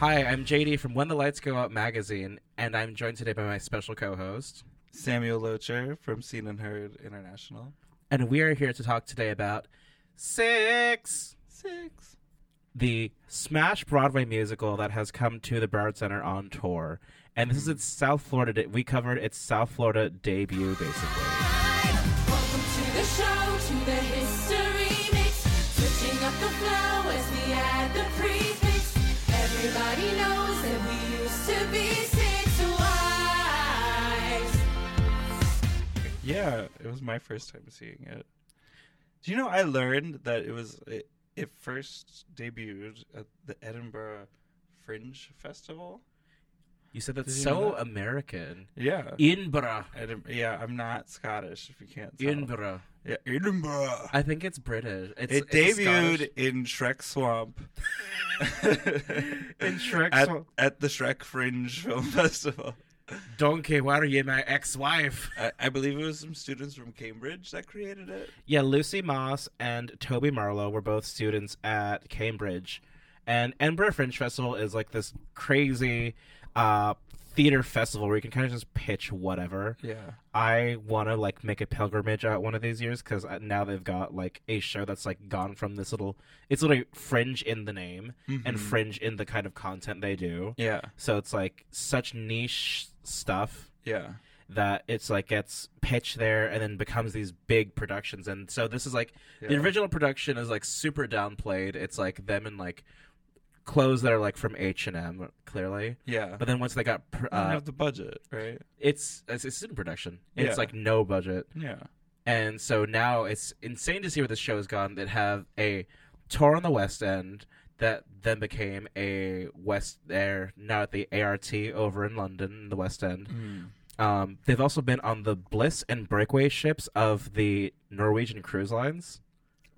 Hi, I'm JD from When the Lights Go Out magazine, and I'm joined today by my special co-host. Samuel Locher from Seen and Heard International. And we are here to talk today about Six, Six. the smash Broadway musical that has come to the Broward Center on tour. And this is mm-hmm. its South Florida. De- we covered its South Florida debut, basically. Yeah, it was my first time seeing it. Do you know I learned that it was it, it first debuted at the Edinburgh Fringe Festival? You said that's Did you know so? American. Yeah. Edinburgh. Edim- yeah, I'm not Scottish if you can't tell. Edinburgh. Yeah, Edinburgh. I think it's British. It's, it it's debuted Scottish. in Shrek Swamp. In Shrek at, Swamp. at the Shrek Fringe Film Festival. Donkey, why are you my ex-wife? I, I believe it was some students from Cambridge that created it. Yeah, Lucy Moss and Toby Marlow were both students at Cambridge. And Edinburgh Fringe Festival is like this crazy uh, theater festival where you can kind of just pitch whatever. Yeah. I want to like make a pilgrimage out one of these years because now they've got like a show that's like gone from this little. It's literally fringe in the name and Mhm. fringe in the kind of content they do. Yeah. So it's like such niche stuff Yeah. that it's like gets pitched there and then becomes these big productions and so this is like the original production is like super downplayed it's like them in like clothes that are like from h&m clearly Yeah. but then once they got pr- I don't uh, have the budget, right? it's it's it's student production it's Yeah. like no budget Yeah. and so now it's insane to see where this show has gone that have a tour on the west end that then became a west there now at the art over in london in the west end um, they've also been on the Bliss and Breakaway ships of the Norwegian cruise lines.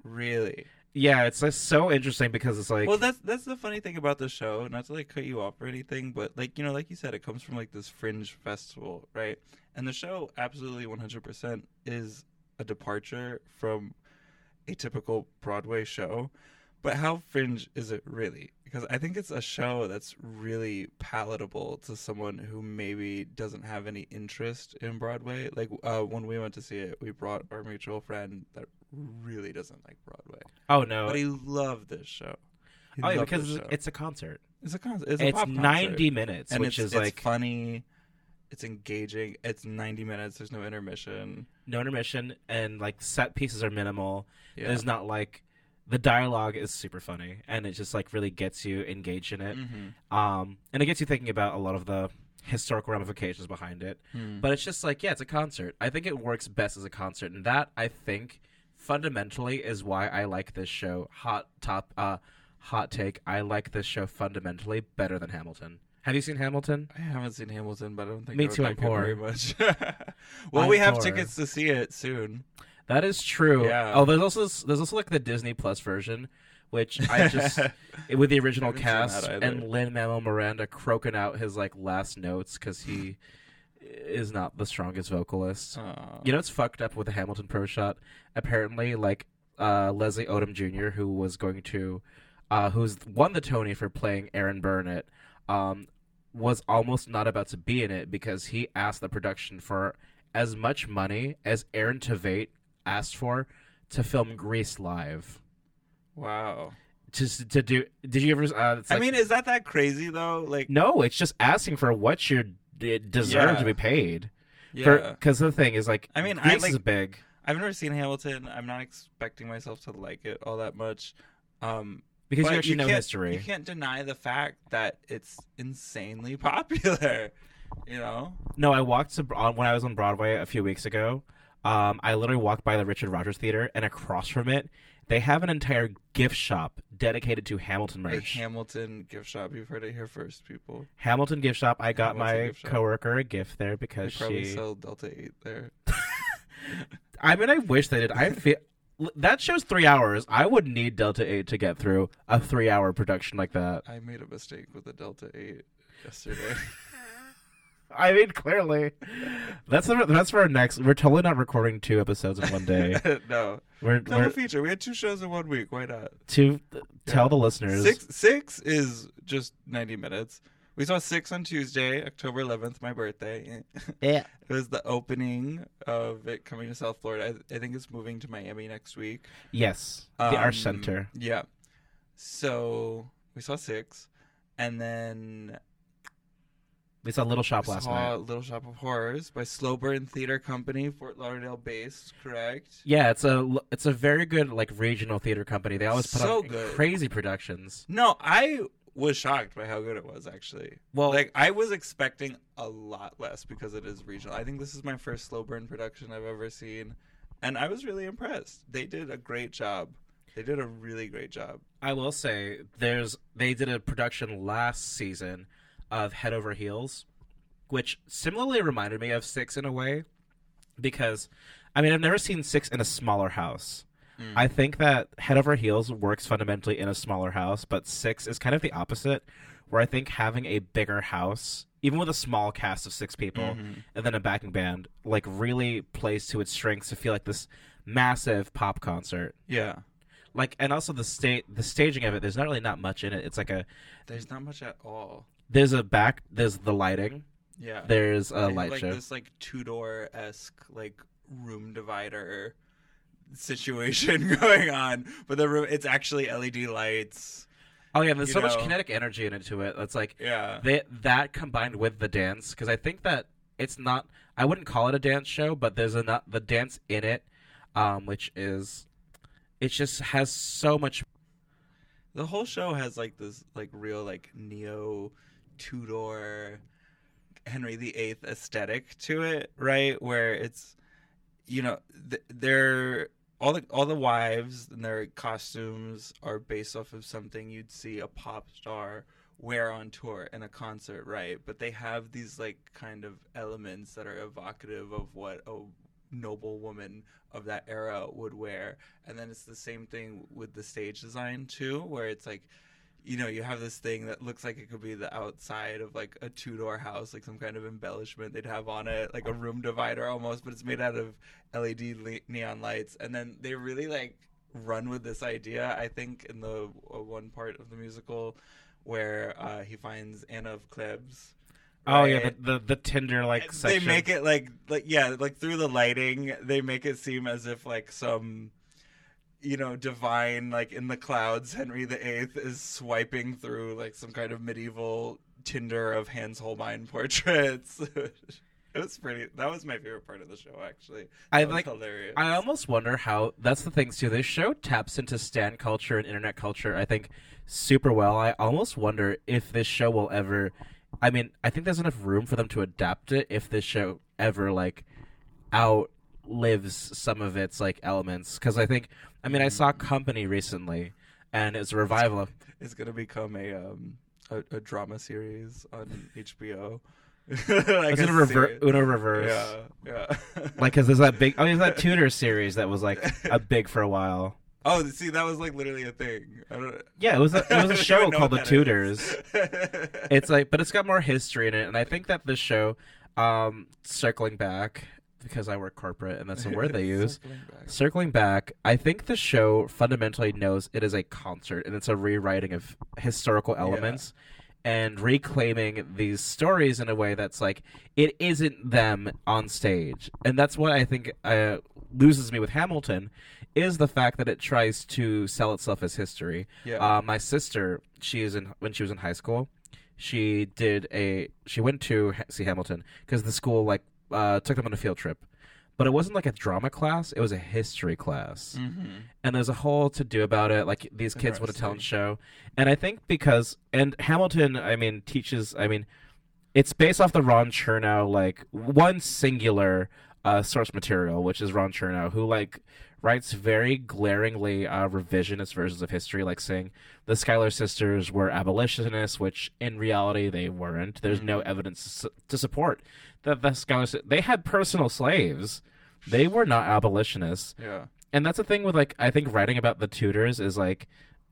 Really? Yeah, it's like so interesting because it's like well, that's that's the funny thing about the show. Not to like cut you off or anything, but like you know, like you said, it comes from like this fringe festival, right? And the show absolutely 100% is a departure from a typical Broadway show. But how fringe is it really? Because I think it's a show that's really palatable to someone who maybe doesn't have any interest in Broadway. Like uh, when we went to see it, we brought our mutual friend that really doesn't like Broadway, oh no, but he loved this show. He oh yeah, because it's, a concert. It's a concert. It's, a It's, pop concert. ninety minutes, and which it's, is it's like funny. It's engaging. It's ninety minutes. There's no intermission. no intermission, and like set pieces are minimal. Yeah. There's not like the dialogue is super funny, and it just like really gets you engaged in it. Mhm. Um, and it gets you thinking about a lot of the historical ramifications behind it. Hmm. But it's just like, yeah, it's a concert. I think it works best as a concert, and that I think fundamentally is why I like this show. Hot top, uh, hot take. I like this show fundamentally better than Hamilton. Have you seen Hamilton? I haven't seen Hamilton, but I don't think Me I too, I'm poor. very much. well, I'm we have poor. tickets to see it soon. That is true. Yeah. Oh, there's also there's also like the Disney Plus version, which I just with the original I haven't seen cast and Lin Manuel Miranda croaking out his like last notes because he is not the strongest vocalist. Aw. You know it's fucked up with the Hamilton Pro Shot? Apparently, like uh, Leslie Odom Jr., who was going to, uh, who's won the Tony for playing Aaron Burnett, um, was almost not about to be in it because he asked the production for as much money as Aaron Tveit asked for to film Grease live. wow. Just to do, did you ever? Uh, it's I mean, is that that crazy though? Like, no, it's just asking for what you d- deserve Yeah. to be paid. yeah. Because the thing is, like, I mean, I like- is big. I've never seen Hamilton. I'm not expecting myself to like it all that much. Um, Because you actually know history. You can't deny the fact that it's insanely popular. You know? No, I walked to when I was on Broadway a few weeks ago. Um, I literally walked by the Richard Rodgers Theater, and across from it, they have an entire gift shop dedicated to Hamilton A. Hamilton gift shop. You've heard it here first, people. Hamilton gift shop. I got Hamilton my coworker a gift there because They probably she. sell Delta Eight there. I mean, I wish they did. I feel that show's three hours. I would need Delta Eight to get through a three-hour production like that. I made a mistake with the Delta Eight yesterday. I mean, clearly, that's the, that's for our next. We're totally not recording two episodes in one day. no, We're, double we're feature. We had two shows in one week. Why not? to tell the listeners. Six six is just ninety minutes. We saw six on Tuesday, October eleventh, my birthday. Yeah. It was the opening of it coming to South Florida. I, I think it's moving to Miami next week. Yes, the Arsht Um, Center. Yeah. So we saw six, and then We saw Little Shop last saw night. Little Shop of Horrors by Slow Burn Theater Company, Fort Lauderdale based. Correct. Yeah, it's a it's a very good like regional theater company. They always put So crazy productions. No, I was shocked by how good it was. Actually, Well, like I was expecting a lot less because it is regional. I think this is my first slow burn production I've ever seen, and I was really impressed. They did a great job. They did a really great job. I will say there's they did a production last season of Head Over Heels, which similarly reminded me of Six in a way, because I mean I've never seen Six in a smaller house. Mm. I think that Head Over Heels works fundamentally in a smaller house, but Six is kind of the opposite, where I think having a bigger house, even with a small cast of six people, Mhm. and then a backing band, like really plays to its strengths to feel like this massive pop concert. Yeah, Like, and also the state, the staging of it. There's not really not much in it. It's like a there's not much at all. There's a back, there's the lighting, Yeah, there's a light like show. this like Tudor esque like room divider situation going on, but the room it's actually LED lights. Oh yeah, there's so much kinetic energy into it. That's like Yeah, they, that combined with the dance because I think that it's not. I wouldn't call it a dance show, but there's a the dance in it, um, which is it just has so much. the whole show has like this like real like neo Tudor Henry VIII aesthetic to it, right? Where it's you know th- they're all the all the wives and their costumes are based off of something you'd see a pop star wear on tour in a concert, right? But they have these like kind of elements that are evocative of what a noble woman of that era would wear. And then it's the same thing with the stage design too, where it's like you know, you have this thing that looks like it could be the outside of like a two door house, like some kind of embellishment they'd have on it, like a room divider almost, but it's made out of LED le- neon lights. And then they really like run with this idea, I think, in the uh, one part of the musical where uh, he finds Anna of Cleves. Oh yeah, the the, the Tinder like they make it like like yeah like through the lighting they make it seem as if like some you know divine like in the clouds henry viii is swiping through like some kind of medieval tinder of hans holbein portraits it was pretty that was my favorite part of the show actually I That like- hilarious I almost wonder how that's the thing too. This show taps into stan culture and internet culture. I think super well. I almost wonder if this show will ever. I mean, I think there's enough room for them to adapt it if this show ever like outlives some of its like elements. Because I think, I mean, I saw Company recently, and it's a revival. of it's gonna become a um a, a drama series on hbo like It's a in rever- Uno reverse. yeah yeah Like, cause there's that big. Oh, there's that Tudor series that was like a big for a while. Oh, see, that was like literally a thing. I don't. Yeah, it was a, it was I a show called The Tudors. it's like but it's got more history in it and i think that this show um circling back because i work corporate and that's the word they use Circling back. circling back i think the show fundamentally knows it is a concert and it's a rewriting of historical elements and reclaiming these stories in a way that's like it isn't them on stage and that's what i think uh, loses me with hamilton is the fact that it tries to sell itself as history Yeah. uh, my sister, she is in when she was in high school. She did a she went to see Hamilton because the school like uh, took them on a field trip, but it wasn't like a drama class. It was a history class, mm-hmm. and there's a whole to do about it. Like these kids want to tell and show, and I think because and Hamilton, I mean, teaches. I mean, it's based off the Ron Chernow like one singular uh, source material, which is Ron Chernow, who like writes very glaringly uh, revisionist versions of history, like saying the Schuyler sisters were abolitionists, which in reality they weren't. There's no evidence to support that the Schuyler they had personal slaves. They were not abolitionists Yeah. and that's the thing with like I think writing about the Tudors is like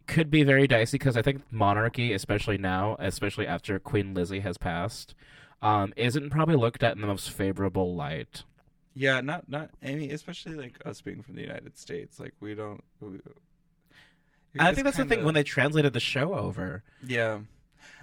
could be very dicey because I think monarchy, especially now, especially after Queen Lizzie has passed, um, isn't probably looked at in the most favorable light. Yeah, not not I mean, especially like us being from the United States, like we don't. We, I think that's the thing when they translated the show over. Yeah.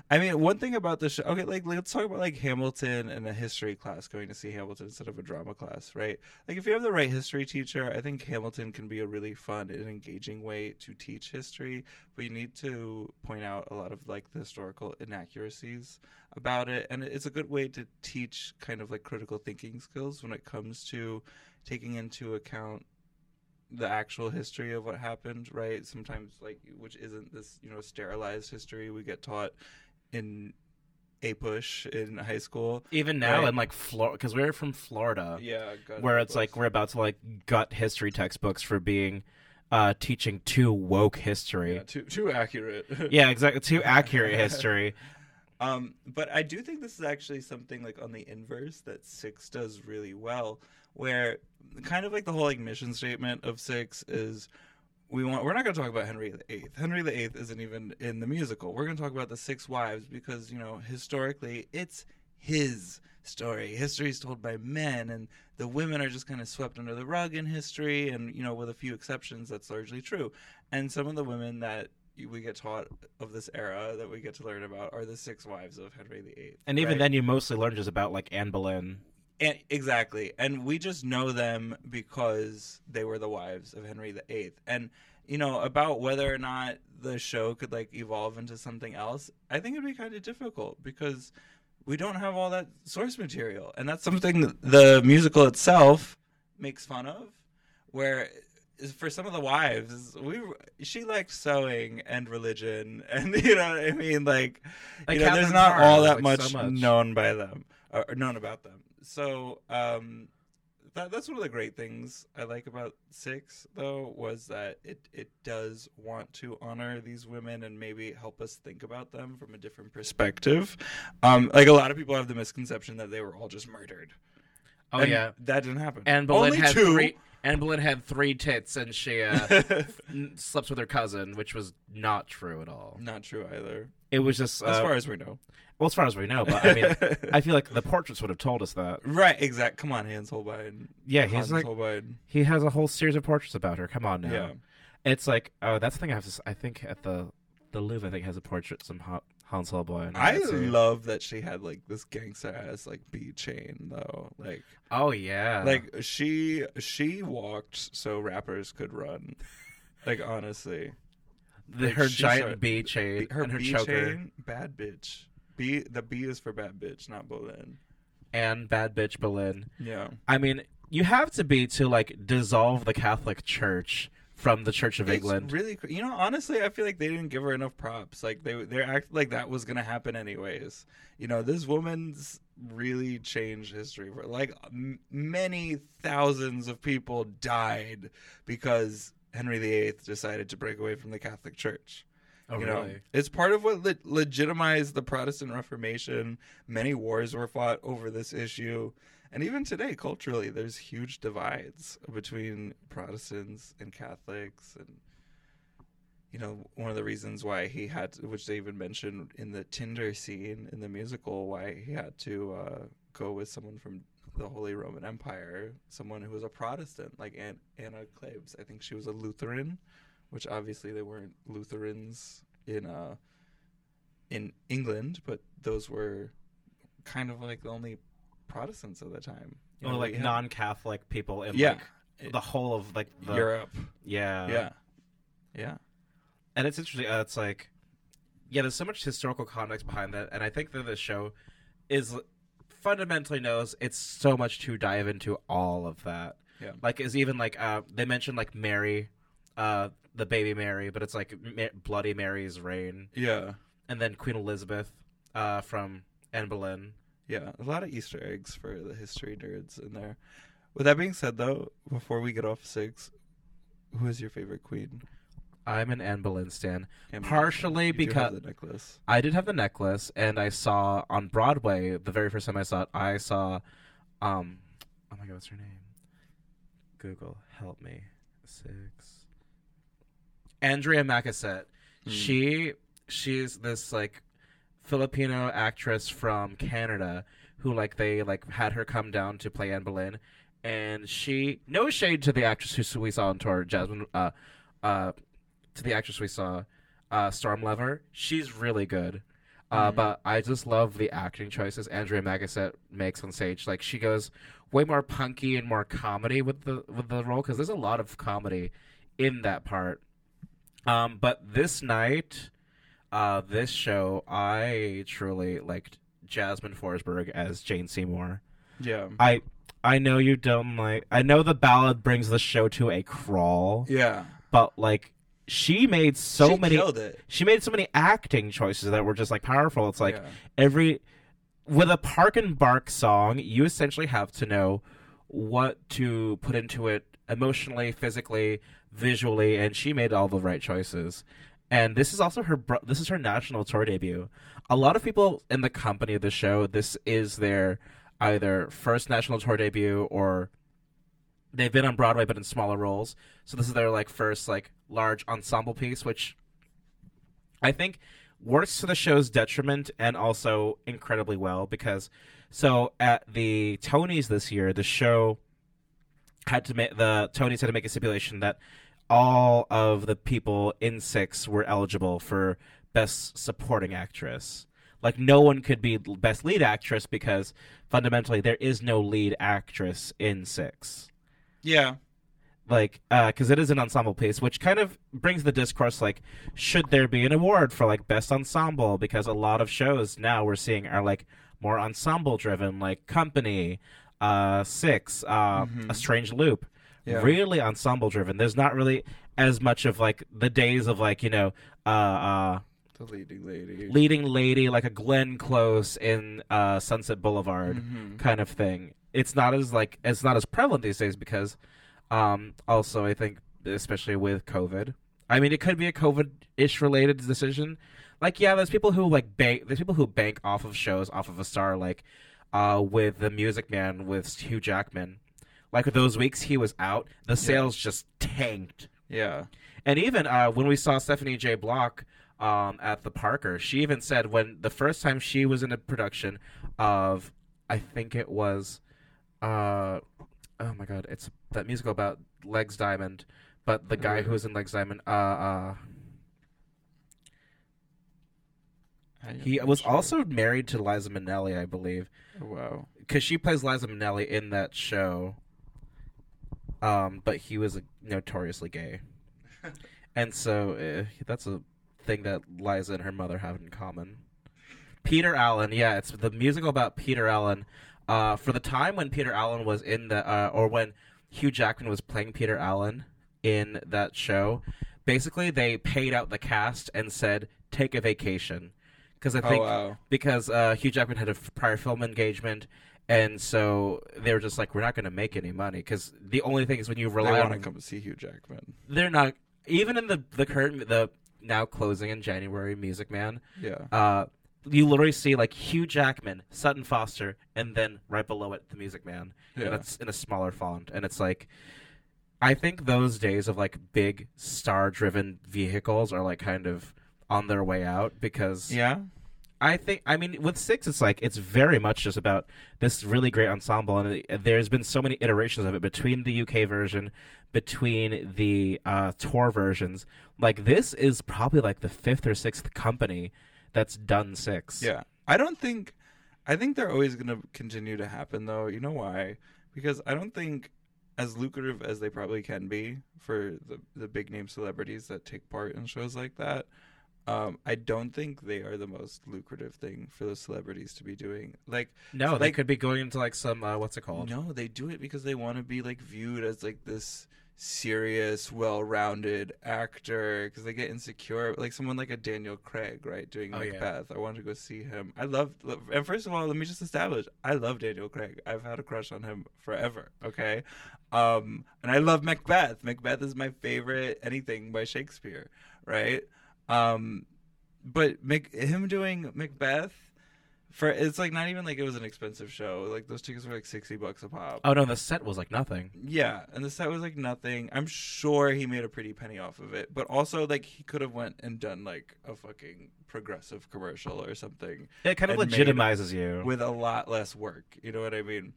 I mean, one thing about the show. Okay, like let's talk about like Hamilton and a history class going to see Hamilton instead of a drama class, right? Like if you have the right history teacher, I think Hamilton can be a really fun and engaging way to teach history. But you need to point out a lot of like the historical inaccuracies about it, and it's a good way to teach kind of like critical thinking skills when it comes to taking into account the actual history of what happened, right? Sometimes like which isn't this, you know, sterilized history we get taught in a push in high school. Even now Right. in like Florida, because we're from Florida, Yeah, where it's like we're about to like gut history textbooks for being uh, teaching too woke history. yeah, too too accurate. Yeah, exactly. Too accurate history. Um, but I do think this is actually something like on the inverse that Six does really well, where kind of like the whole like mission statement of Six is we want we're not going to talk about Henry VIII. Henry VIII isn't even in the musical. We're going to talk about the six wives because you know historically it's his story. History is told by men, and the women are just kind of swept under the rug in history. And you know, with a few exceptions, that's largely true. And some of the women that we get taught of this era that we get to learn about are the six wives of Henry VIII. And even right? then, you mostly learn just about like Anne Boleyn. And, exactly. And we just know them because they were the wives of Henry VIII. And, you know, about whether or not the show could, like, evolve into something else, I think it'd be kind of difficult because we don't have all that source material. And that's something that the musical itself makes fun of, where eh, for some of the wives, we she liked sewing and religion, and you know what I mean. Like, Like you know, there's not all that like, much, so much. known by them or known about them. So, um, that that's one of the great things I like about Six, though, was that it it does want to honor these women and maybe help us think about them from a different perspective. Um, like a lot of people have the misconception that they were all just murdered. Oh And yeah, that didn't happen. And Only had two. three. Anne Boleyn had three tits, and she uh, slept with her cousin, which was not true at all. Not true either, It was just uh, as far as we know. well, as far as we know. But I mean, I feel like the portraits would have told us that. right, exact. Come on, Hans Holbein. Yeah, he's Hans like Holbein. he has a whole series of portraits about her. Come on now. Yeah. It's like oh, that's the thing I have to. I think at the the Louvre, I think has a portrait of Han- Hans Holbein. I Let's love that she had like this gangster ass like B chain though. Like Oh yeah. like she she walked so rappers could run. Like honestly. the, like, her she giant started- B chain Her and her B choker chain, bad bitch. B the B is for bad bitch, not Boleyn. and bad bitch Boleyn. Yeah. I mean, you have to be to like dissolve the Catholic Church from the Church of It's England. really, you know, honestly, I feel like they didn't give her enough props. Like they, they acted like that was gonna happen anyways. You know, this woman's really changed history. For like m- many thousands of people died because Henry VIII decided to break away from the Catholic Church. oh you know, really? it's part of what le- legitimized the Protestant Reformation. Many wars were fought over this issue, and even today, culturally, there's huge divides between Protestants and Catholics, and you know, one of the reasons why he had, to, which they even mentioned in the Tinder scene in the musical, why he had to uh, go with someone from the Holy Roman Empire, someone who was a Protestant, like An- Anna Cleves. I think she was a Lutheran, which obviously they weren't Lutherans in uh in England, but those were kind of like the only Protestants at the time. You know, like had- non-Catholic people in Yeah. like the whole of like the Europe. yeah yeah, yeah. and it's interesting. Uh, it's like yeah, there's so much historical context behind that, and I think that the show is fundamentally knows it's so much to dive into all of that. Yeah. like is even like uh, they mentioned like Mary, uh, the baby Mary, but it's like Ma- Bloody Mary's reign, Yeah. and then Queen Elizabeth, uh, from Anne Boleyn. Yeah, a lot of Easter eggs for the history nerds in there. With that being said, though, before we get off six, who is your favorite queen? I'm an Anne Boleyn stan. Mean, Partially you do have because- the necklace. I did have the necklace, and I saw on Broadway the very first time I saw it. I saw, um, oh my god, what's her name? Google, help me. Six. Andrea Macasaet. Hmm. She she's this like Filipino actress from Canada who like they like had her come down to play Anne Boleyn, and she no shade to the actress who we saw on tour, Jasmine, uh, uh, to the actress we saw, uh, Storm Lever. She's really good. Uh, Mhm. But I just love the acting choices Andrea Macasaet makes on stage. Like she goes way more punky and more comedy with the with the role because there's a lot of comedy in that part. Um, but this night, uh, this show, I truly liked Jasmine Forsberg as Jane Seymour. Yeah. I I know you don't like. I know the ballad brings the show to a crawl, Yeah. but like she made so She many. She made so many acting choices that were just like powerful. It's like Yeah. every with a Park and Bark song, you essentially have to know what to put into it emotionally, physically, visually, and she made all the right choices. And this is also her this is her national tour debut. A lot of people in the company of the show, this is their either first national tour debut or they've been on Broadway but in smaller roles. So this is their like first like large ensemble piece, which I think works to the show's detriment and also incredibly well because so at the Tonys this year, the show had to make the Tonys had to make a stipulation that all of the people in six were eligible for best supporting actress. Like no one could be best lead actress because fundamentally there is no lead actress in six Yeah. like because it is an ensemble piece which kind of brings the discourse like should there be an award for like best ensemble because a lot of shows now we're seeing are like more ensemble driven like company uh six uh Mhm. a strange loop Yeah. really ensemble driven there's not really as much of like the days of like you know uh uh The leading lady. leading lady like a glenn close in uh sunset boulevard Mhm. kind of thing. It's not as like it's not as prevalent these days because um also I think especially with COVID. I mean it could be a COVID ish related decision. Like yeah, there's people who like bank there's people who bank off of shows off of a star like uh with the Music Man with Hugh Jackman. Like those weeks he was out, the sales just tanked. Yeah. And even uh, when we saw Stephanie J. Block um, at the Parker, she even said when the first time she was in a production of, I think it was, uh, oh my god, it's that musical about Legs Diamond, but the guy who was in Legs Diamond, uh, uh, he was sure. also married to Liza Minnelli, I believe, wow. because she plays Liza Minnelli in that show. Um, but he was notoriously gay, and so uh, that's a thing that Liza and her mother have in common. Peter Allen, yeah, it's the musical about Peter Allen. Uh, for the time when Peter Allen was in the, uh, or when Hugh Jackman was playing Peter Allen in that show, basically they paid out the cast and said, "Take a vacation," because I Oh think wow. because uh, Hugh Jackman had a prior film engagement, and so they were just like, "We're not going to make any money," because the only thing is when you They rely want to on come see Hugh Jackman. they're not even in the the current the now closing in January Music Man. Yeah. Uh, you literally see like Hugh Jackman, Sutton Foster, and then right below it the Music Man, Yeah. and it's in a smaller font, and it's like. I think those days of like big star driven vehicles are like kind of on their way out because Yeah. I think I mean with six, it's like it's very much just about this really great ensemble, and there's been so many iterations of it between the UK version, between the uh, tour versions. Like this is probably like the fifth or sixth company that's done six. Yeah. I don't think I think they're always going to continue to happen though. You know why? Because I don't think as lucrative as they probably can be for the the big name celebrities that take part in shows like that. Um, I don't think they are the most lucrative thing for the celebrities to be doing. Like, No, they Like- could be going into like some uh, what's it called? no, they do it because they want to be like viewed as like this serious, well-rounded actor because they get insecure. Like someone like a Daniel Craig, right, doing Oh, yeah. Macbeth. I want to go see him. I love. And first of all, let me just establish: I love Daniel Craig. I've had a crush on him forever. Okay, um, and I love Macbeth. Macbeth is my favorite anything by Shakespeare, right? Um, but Mac- him doing Macbeth For it's like not even like it was an expensive show. Like those tickets were like sixty bucks a pop. Oh no, the set was like nothing. Yeah, and the set was like nothing. I'm sure he made a pretty penny off of it, but also like he could have went and done like a fucking progressive commercial or something It kind of legitimizes you. with a lot less work. You know what I mean?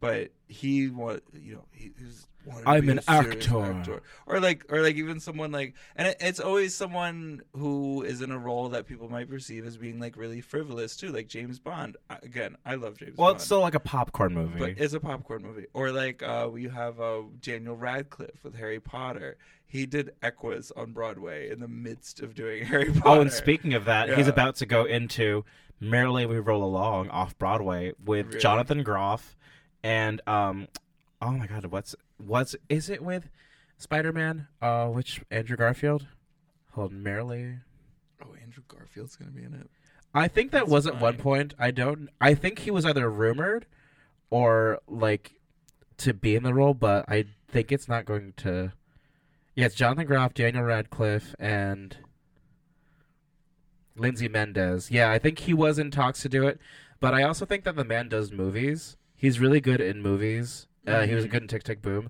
But he was, you know, he, he's. wanted I'm an a serious actor. or like, or like even someone like, and it, it's always someone who is in a role that people might perceive as being like really frivolous too, like James Bond. I, again, I love James. well, Bond. it's still like a popcorn movie. But it's a popcorn movie. Or like uh, you have uh, Daniel Radcliffe with Harry Potter. He did Equus on Broadway in the midst of doing Harry Potter. oh, and speaking of that, he's about to go into Merrily We Roll Along off Broadway with Really? Jonathan Groff and um, oh my God, what's what's is it with Spider Man? Uh, which Andrew Garfield? Hold Merrily. oh, Andrew Garfield's gonna be in it. I think that That's was at one point. I don't. I think he was either rumored or like to be in the role, but I think it's not going to. Yeah, it's Jonathan Groff, Daniel Radcliffe, and Lindsay Mendez. Yeah, I think he was in talks to do it, but I also think that the man does movies. He's really good in movies. Uh, he was Mhm. good in Tick Tick Boom.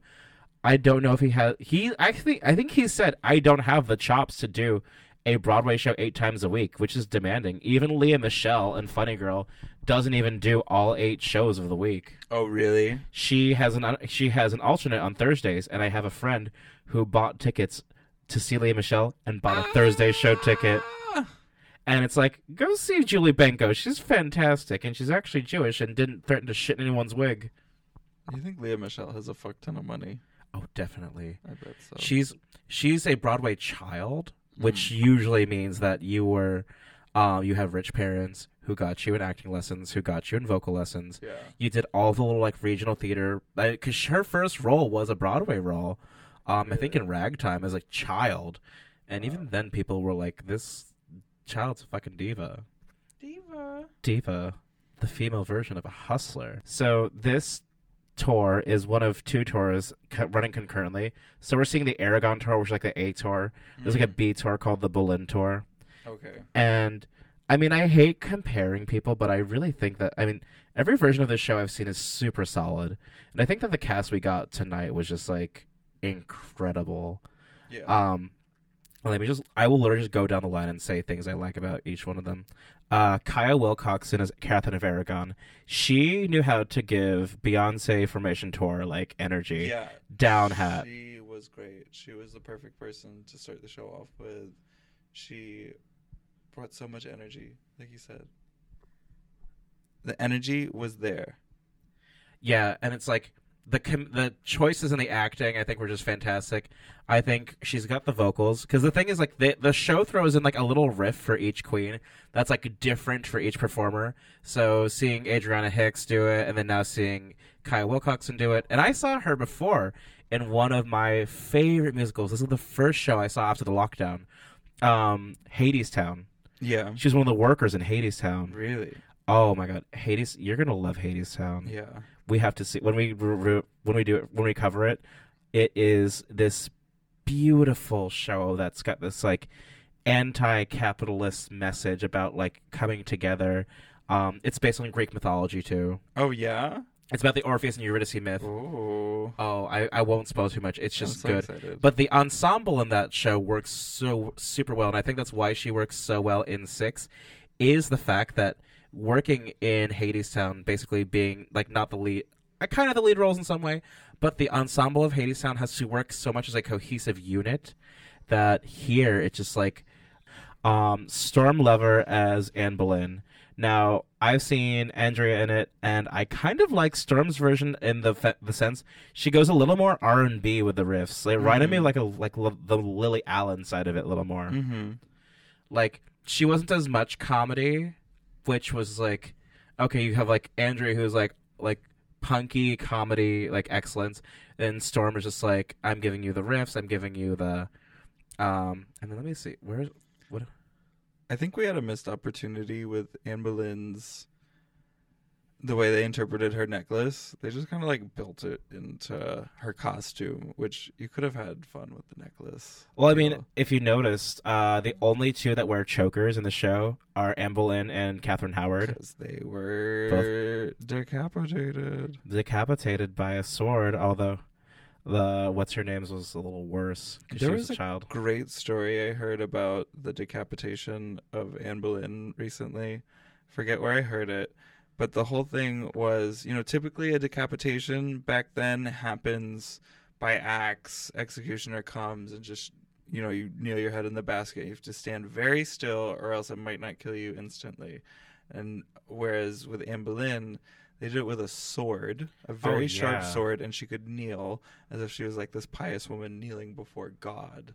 I don't know if he has. He actually, I think he said, "I don't have the chops to do a Broadway show eight times a week, which is demanding." Even Lea Michele and Funny Girl doesn't even do all eight shows of the week. Oh, really? She has an she has an alternate on Thursdays, and I have a friend who bought tickets to see Lea Michele and bought a Thursday show ticket. And it's like, go see Julie Benko. She's fantastic, and she's actually Jewish and didn't threaten to shit anyone's wig. You think Lea Michele has a fuck ton of money? Oh, definitely. I bet so. She's she's a Broadway child, which Mm. usually means that you were, um, you have rich parents who got you in acting lessons, who got you in vocal lessons. yeah. You did all the little like regional theater because her first role was a Broadway role. Um, I think in Ragtime as a child, and even then people were like, "This child's a fucking diva." Diva. Diva, the female version of a hustler. So this tour is one of two tours co- running concurrently. So we're seeing the Aragon tour, which is like the A tour. There's like a B tour called the Berlin tour. Okay. And I mean, I hate comparing people, but I really think that I mean every version of this show I've seen is super solid, and I think that the cast we got tonight was just like incredible. Yeah. Um, let me just I will literally just go down the line and say things I like about each one of them. Uh, Khaila Wilcoxon as Catherine of Aragon. She knew how to give Beyonce Formation Tour like energy. yeah. Down hat. She was great. She was the perfect person to start the show off with. She brought so much energy, like you said. The energy was there. Yeah, and it's like the com- the choices in the acting I think were just fantastic. I think she's got the vocals because the thing is like the the show throws in like a little riff for each queen that's like different for each performer. So seeing Adriana Hicks do it, and then now seeing Khaila Wilcoxon do it, and I saw her before in one of my favorite musicals. This is the first show I saw after the lockdown. Um, Hadestown. Yeah. She was one of the workers in Hadestown. Really? Oh my god, Hades! You're gonna love Hadestown Yeah. We have to see when we when we do it when we cover it it is this beautiful show that's got this like anti-capitalist message about like coming together um it's based on greek mythology too Oh yeah. it's about the orpheus and eurydice myth Oh. oh i, I won't spoil too much it's just so good excited. but the ensemble in that show works so super well, and I think that's why she works so well in Six, is the fact that working in Hadestown, basically being like not the lead, uh, kind of the lead roles in some way, but the ensemble of Hadestown has to work so much as a cohesive unit that here it's just like um, Storm Lever as Anne Boleyn. Now I've seen Andrea in it, and I kind of like Storm's version in the fe- the sense she goes a little more R and B with the riffs. They reminded me Mhm. like a like l- the Lily Allen side of it a little more. Mm-hmm. Like she wasn't as much comedy, which was like okay, you have like Andrea who's like like punky comedy like excellence, and Storm is just like I'm giving you the riffs, I'm giving you the um, and then let me see where what. I think we had a missed opportunity with Anne Boleyn's the way they interpreted her necklace. They just kind of like built it into her costume, which you could have had fun with the necklace. Well, I mean, So- if you noticed, uh, the only two that wear chokers in the show are Anne Boleyn and Catherine Howard, because they were decapitated. decapitated by a sword. Although the what's her name's was a little worse because There was, was a child. Great story I heard about the decapitation of Anne Boleyn recently. Forget where I heard it, but the whole thing was, you know, typically a decapitation back then happens by axe. Executioner comes and just, you know, you kneel your head in the basket. You have to stand very still, or else it might not kill you instantly. And whereas with Anne Boleyn, they did it with a sword, a oh, very sharp yeah. sword, and she could kneel as if she was like this pious woman kneeling before God,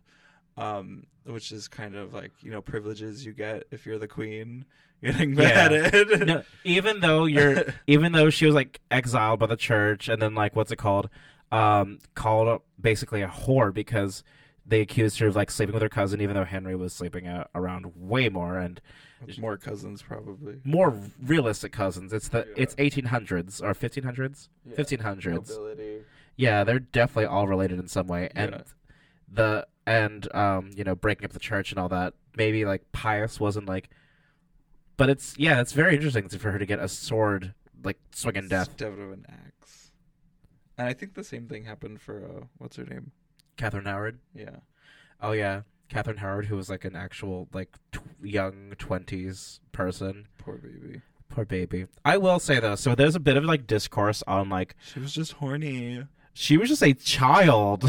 um, which is kind of like you know privileges you get if you're the queen getting Yeah. beheaded. No, even though you're, even though she was like exiled by the church, and then like what's it called, um, called basically a whore because they accused her of like sleeping with her cousin, even though Henry was sleeping uh, around way more and More cousins probably. more realistic cousins. It's the Yeah. it's 1800s or fifteen hundreds, fifteen hundreds. Yeah, they're definitely all related in some way, and Yeah. the and um you know breaking up the church and all that. Maybe like pious wasn't like, but it's yeah, it's very interesting for her to get a sword like swinging death. Instead of an axe. And I think the same thing happened for uh, what's her name? Catherine Howard. Yeah. Oh yeah, Catherine Howard, who was like an actual like tw- young twenties person. Poor baby. Poor baby. I will say though, so there's a bit of like discourse on like She was just horny. she was just a child.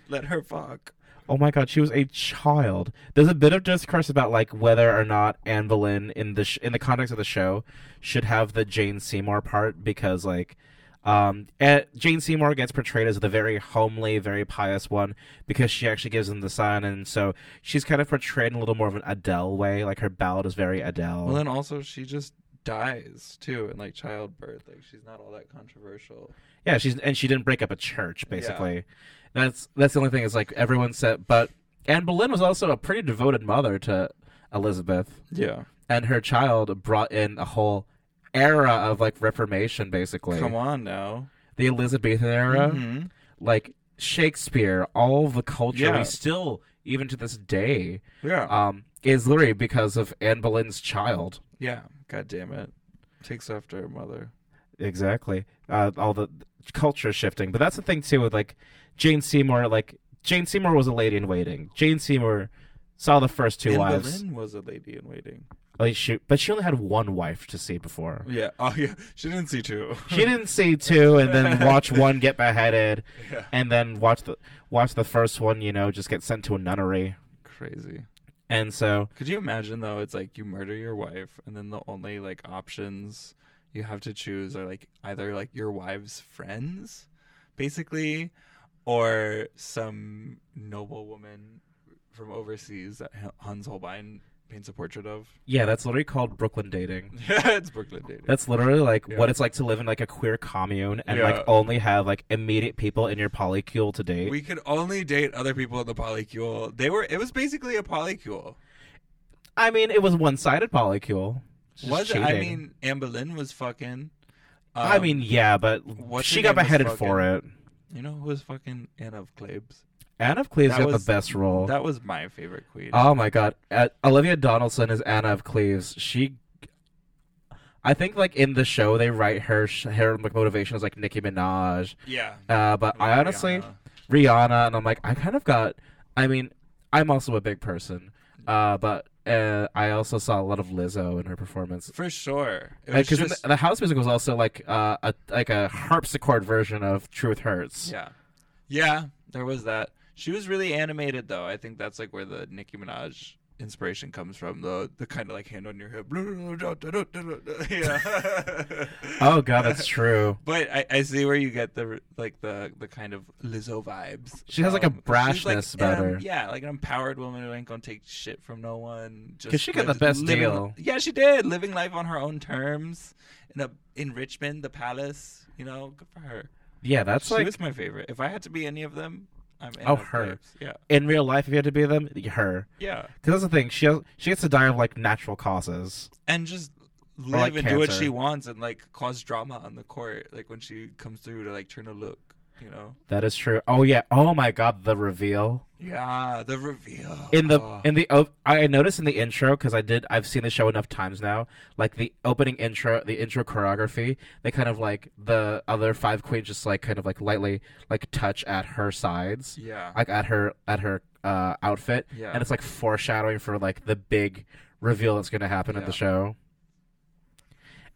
Let her fuck. Oh my god, she was a child. There's a bit of discourse about like whether or not Anne Boleyn in the sh- in the context of the show should have the Jane Seymour part because like um eh, Jane Seymour gets portrayed as the very homely, very pious one because she actually gives him the son and so she's kind of portrayed in a little more of an Adele way, like her ballad is very Adele. Well, then also she just dies too in like childbirth. Like she's not all that controversial. Yeah, she's and she didn't break up a church basically. Yeah. That's that's the only thing is like everyone said but Anne Boleyn was also a pretty devoted mother to Elizabeth. Yeah. and her child brought in a whole era of like reformation basically Come on now. the elizabethan era Mhm. like shakespeare all the culture Yeah. we still even to this day Yeah. um is literally because of anne boleyn's child yeah. God damn it. Takes after her mother. exactly uh all the culture shifting but that's the thing too with like jane seymour like jane seymour was a lady in waiting jane seymour saw the first two Anne wives Boleyn was a lady in waiting. like she but she only had one wife to see before Yeah. Oh yeah. She didn't see two. she didn't see two and then watch one get beheaded yeah. and then watch the watch the first one you know just get sent to a nunnery Crazy. And so Could you imagine though? It's like you murder your wife, and then the only like options you have to choose are like either like your wife's friends, basically, or some noble woman from overseas that Hans Holbein paints a portrait of. yeah that's literally called brooklyn dating Yeah, it's Brooklyn dating. that's literally like Yeah. what it's like to live in like a queer commune and Yeah. like only have like immediate people in your polycule to date we could only date other people in the polycule. They were. It was basically a polycule. i mean it was one-sided polycule just Was it? I mean, Anne Boleyn was fucking. i um, mean yeah but she got beheaded fucking- for it you know who was fucking Anne of Cleves? Anne of cleves That got was- the best role That was my favorite queen. Oh my god, uh, Olivia Donalson is Anna of Cleves. She, I think, like in the show, they write her her like, motivation as like Nicki Minaj. yeah. Uh, but I honestly Rihanna. Rihanna, and I'm like, I kind of got. I mean, I'm also a big person, uh, but uh, I also saw a lot of Lizzo in her performance. for sure. Because just, the, the house music was also like uh, a like a harpsichord version of Truth Hurts. yeah, yeah. There was that. She was really animated though. I think that's like where the Nicki Minaj inspiration comes from. The the kind of like hand on your hip. yeah. Oh god, that's true. But I, I see where you get the like the the kind of Lizzo vibes. She has, like, a Um, she's, like, brashness about um, her. Yeah, like an empowered woman who ain't gonna take shit from no one. Just 'Cause she got the best living- deal. Yeah, she did. Living life on her own terms in a in Richmond, the palace. You know, good for her. Yeah, that's she like was my favorite. If I had to be any of them, I'm Oh, her. Yeah, in real life. If you had to be them, her. yeah, Because that's the thing. She has, she gets to die of like natural causes. and just live like and do what she wants and like cause drama on the court, like when she comes through to like turn a look, you know. That is true. Oh yeah. Oh my god, the reveal Yeah, the reveal in the Oh. in the I noticed in the intro because I did I've seen the show enough times now. Like the opening intro, the intro choreography, they kind of like the other five queens just like kind of like lightly like touch at her sides, yeah, like at her at her uh, outfit, yeah, and it's like foreshadowing for like the big reveal that's going to happen at Yeah. the show.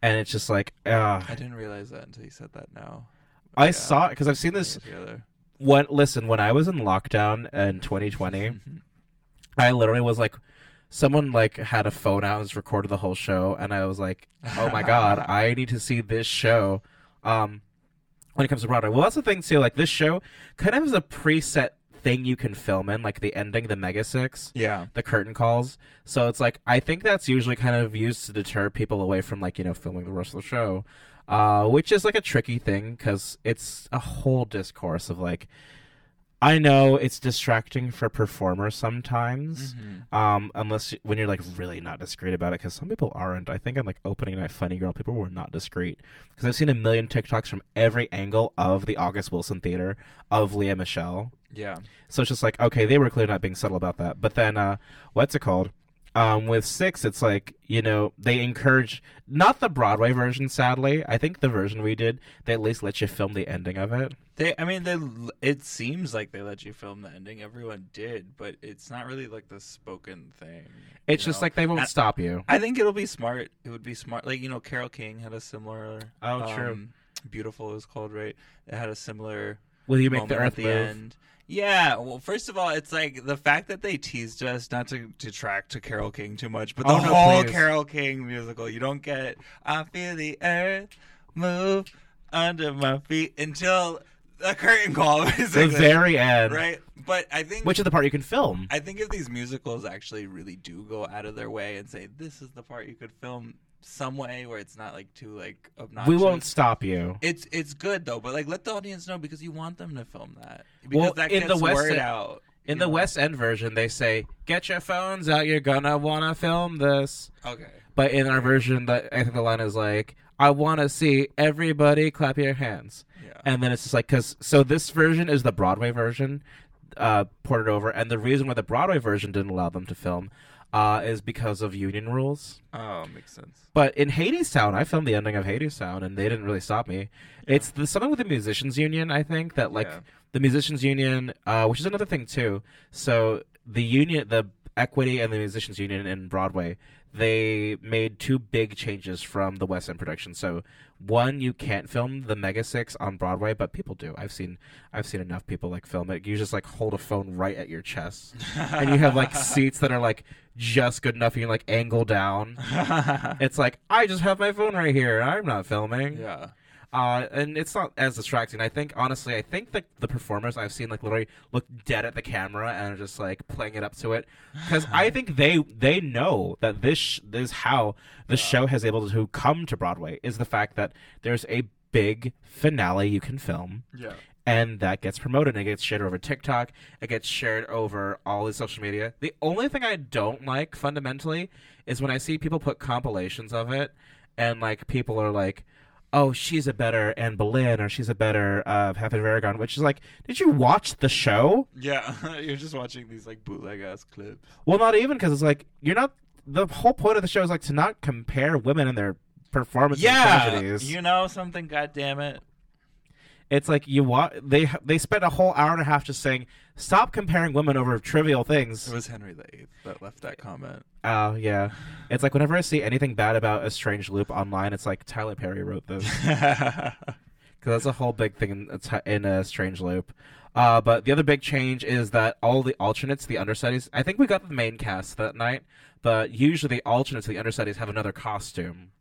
And it's just like, uh, I didn't realize that until you said that. Now I Yeah. saw it because I've seen this. When listen, when I was in lockdown in 2020, I literally was like, someone like had a phone out and just recorded the whole show, and I was like, oh my god, I need to see this show. Um, when it comes to Broadway, well, that's the thing too. Like this show kind of has a preset thing you can film in, like the ending, the Mega Six, yeah, the curtain calls. So it's like I think that's usually kind of used to deter people away from like you know filming the rest of the show, uh, which is like a tricky thing because it's a whole discourse of like. I know it's distracting for performers sometimes, Mhm. um, unless you- when you're like really not discreet about it, because some people aren't. I think I'm like opening night funny girl. People were not discreet because I've seen a million TikToks from every angle of the August Wilson Theater of Lea Michele. yeah, So it's just like, okay, they were clearly not being subtle about that. But then, uh, what's it called? Um, with six, it's like, you know, they encourage, not the Broadway version, sadly. I think the version we did, they at least let you film the ending of it. They, I mean, they. It seems like they let you film the ending. Everyone did, but it's not really like the spoken thing. It's just know? like they won't I- stop you. I think it'll be smart. It would be smart. Like you know, Carole King had a similar. Oh, true. um, Beautiful is called right. It had a similar Will you make the at earth the move? end. Yeah, well, first of all, it's like the fact that they teased us not to detract to Carole King too much, but the Oh, no, whole please. Carole King musical, you don't get I feel the earth move under my feet until the curtain call, The very end. right? But I think Which is the part you can film. I think if these musicals actually really do go out of their way and say this is the part you could film some way where it's not like too like obnoxious. We won't stop you. It's it's good though, but like let the audience know because you want them to film that because Well, that in gets the West word End- out. In the know? West End version, they say, "Get your phones out. You're gonna wanna film this." okay, But in our version, that I think the line is like, "I want to see everybody clap your hands," yeah, and then it's just like, "Cause so this version is the Broadway version, uh, ported over, and the reason why the Broadway version didn't allow them to film, uh, is because of union rules." oh, makes sense. But in Hadestown, I filmed the ending of Hadestown, and they didn't really stop me. It's the, something with the musicians union, I think, that like Yeah. the musicians union, uh, which is another thing too. So the union, the equity, and the musicians union in Broadway, they made two big changes from the West End production. So one, you can't film the Mega Six on Broadway, but people do. I've seen, I've seen enough people like film it. You just like hold a phone right at your chest, and you have like seats that are like just good enough. You can like angle down. It's like I just have my phone right here. I'm not filming. yeah, Uh, and it's not as distracting. I think honestly, I think that the performers I've seen like literally look dead at the camera and are just like playing it up to it because I think they they know that this sh- this is how the show has able to come to Broadway is the fact that there's a big finale you can film yeah, and that gets promoted and it gets shared over TikTok. It gets shared over all the social media. The only thing I don't like fundamentally is when I see people put compilations of it and like people are like, "Oh, she's a better Anne Boleyn or she's a better uh, Half of Aragon," which is like, did you watch the show? yeah. You're just watching these like bootleg ass clips. Well, not even because it's like you're not. The whole point of the show is like to not compare women and their performances. and Yeah, tragedies. you know something. God damn it. It's like you wa- they they spent a whole hour and a half just saying stop comparing women over trivial things. It was Henry VIII that left that comment. Oh yeah, it's like whenever I see anything bad about a strange loop online, it's like Tyler Perry wrote this because that's a whole big thing in in a strange loop. Uh, but the other big change is that all the alternates, the understudies, I think we got the main cast that night, but usually the alternates, the understudies, have another costume.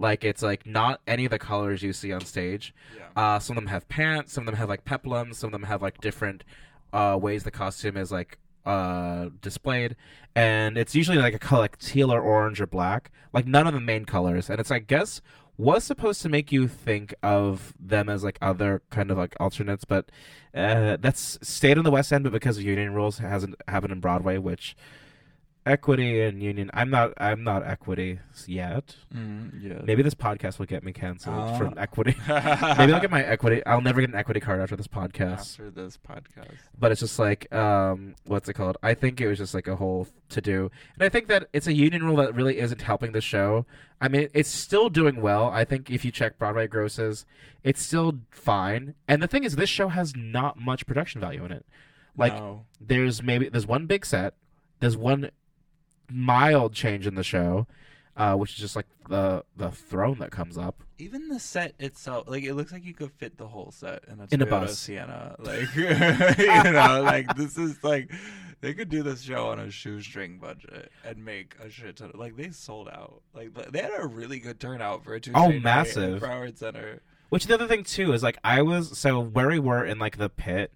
Like it's like not any of the colors you see on stage. yeah. Uh, some of them have pants, some of them have like peplums, some of them have like different uh, ways the costume is like uh, displayed, and it's usually like a color like teal or orange or black, like none of the main colors, and it's I guess was supposed to make you think of them as like other kind of like alternates, but uh, that's stayed in the West End, but because of union rules, it hasn't happened in Broadway, which equity and union. I'm not. I'm not equity yet. Mm, yeah. Maybe this podcast will get me canceled for Ah. equity. Maybe I'll get my equity. I'll never get an equity card after this podcast. after this podcast. But it's just like, um, what's it called? I think it was just like a whole to do, and I think that it's a union rule that really isn't helping the show. I mean, it's still doing well. I think if you check Broadway grosses, it's still fine. And the thing is, this show has not much production value in it. Like, No. there's maybe there's one big set, there's one mild change in the show, uh, which is just like the the throne that comes up. even the set itself, like it looks like you could fit the whole set in a In a bus. Sienna. Like you know, like this is like they could do this show on a shoestring budget and make a shit ton. Of, like they sold out. Like they had a really good turnout for a Tuesday Oh, massive. Broward Center. Which the other thing too is like I was so where we were in like the pit,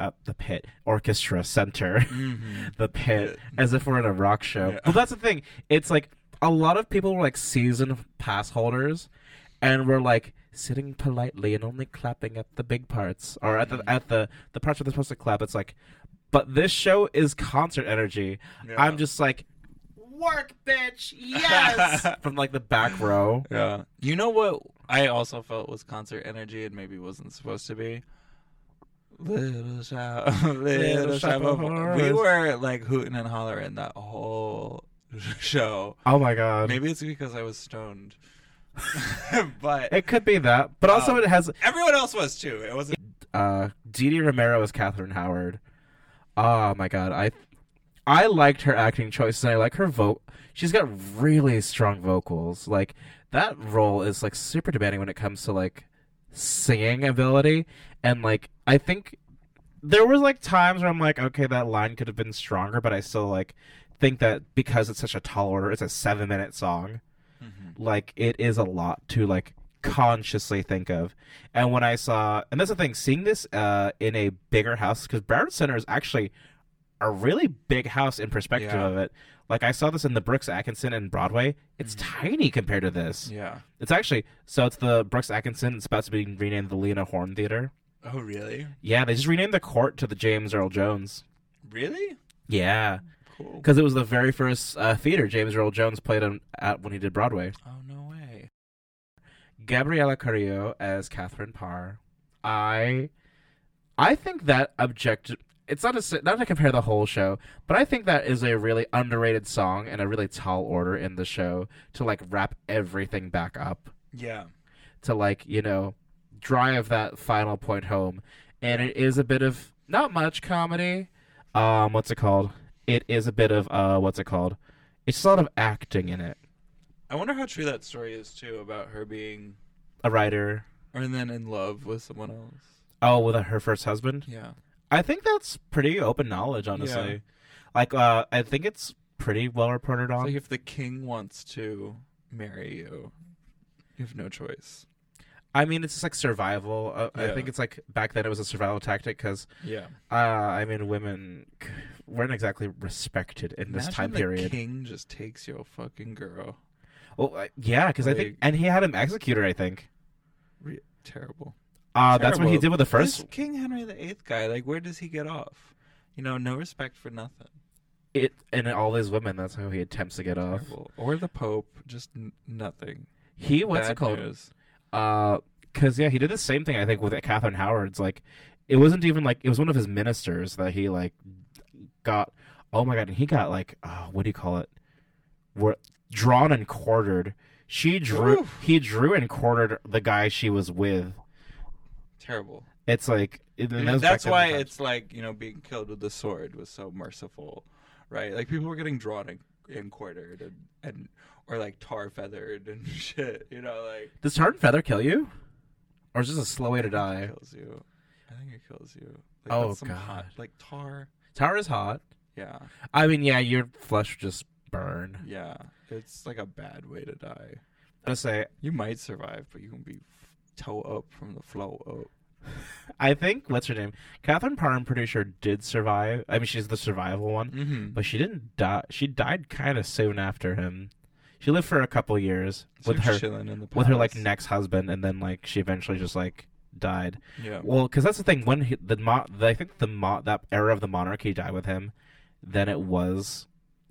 uh, the pit orchestra center, Mm-hmm. the pit, as if we're in a rock show. Yeah. Well, that's the thing. It's like a lot of people were like season pass holders, and we're like sitting politely and only clapping at the big parts or at the Mhm. at the the parts where they're supposed to clap. It's like, but this show is concert energy. I'm just like, work, bitch, yes, from like the back row. Yeah. You know what I also felt was concert energy and maybe wasn't supposed to be? Little shop, little, shop of horrors. We were like hooting and hollering that whole show. Oh my god. Maybe it's because I was stoned. but It could be that, but also Um, it has everyone else was too. It wasn't uh Didi Romero as Catherine Howard. Oh my god, I I liked her acting choices. And I like her vote. She's got really strong vocals. Like that role is like super demanding when it comes to like singing ability. And like I think there was like times where I'm like, okay, that line could have been stronger, but I still like think that because it's such a tall order, it's a seven minute song like it is a lot to like consciously think of and when i saw and that's the thing seeing this uh in a bigger house because broward center is actually a really big house in perspective Yeah. of it like i saw this in the brooks atkinson and broadway it's tiny compared to this Yeah. it's actually so it's the brooks atkinson it's about to be renamed the lena horne theater Oh really? yeah they just renamed the court to the james earl jones Really? yeah Cool. because it was the very first uh, theater james earl jones played on, at when he did broadway Oh no way. Gabriela Carrillo as Catherine Parr. I I think that objective it's not to not to compare the whole show, but I think that is a really underrated song and a really tall order in the show to like wrap everything back up Yeah. to like you know drive that final point home, and it is a bit of not much comedy. Um, what's it called? It is a bit of uh, what's it called? It's lot of acting in it. I wonder how true that story is too about her being A writer, or then in love with someone else. oh, with her first husband. Yeah. I think that's pretty open knowledge, honestly. Yeah. Like, uh, I think it's pretty well reported It's on. like if the king wants to marry you, you have no choice. I mean, it's just like survival. Uh, I think it's like back then it was a survival tactic because, Yeah. uh, I mean, women weren't exactly respected in this Imagine time the period. king just takes your fucking girl. Well, uh, yeah, because I think, and he had him executed. I think. Re- terrible. Uh, that's what he did with the first. This King Henry VIII guy, like, where does he get off? You know, no respect for nothing. It and all these women. That's how he attempts to get off. Terrible. Or the Pope, just n- nothing. He what's Bad it called? news. Uh, because yeah, he did the same thing. I think with Catherine Howard's. Like, it wasn't even like it was one of his ministers that he like got. Oh my god, and he got like, uh, what do you call it? Were drawn and quartered. She drew. Oof. He drew and quartered the guy she was with. Terrible. It's like it, and And back that's why it's like, you know, being killed with the sword was so merciful, right? Like, people were getting drawn and, and quartered and, and, or like tar feathered and shit, you know, like. Does tar and feather kill you, or is this a slow way to It die? kills you. I think it kills you. Like, Oh, some hot, God. like tar. Tar is hot. Yeah, I mean, yeah, your flesh just burn. yeah. It's like a bad way to die. I say, You might survive, but you can be toe up from the flow up. I think what's her name? Catherine Parr. I'm pretty sure did survive. I mean, she's the survival one. Mm-hmm. but she didn't die. She died kind of soon after him. She lived for a couple years with her with her like next husband, and then like she eventually just like died. Yeah. Well, because that's the thing. When he, the mo- the, I think the mo- that era of the monarchy died with him, then it was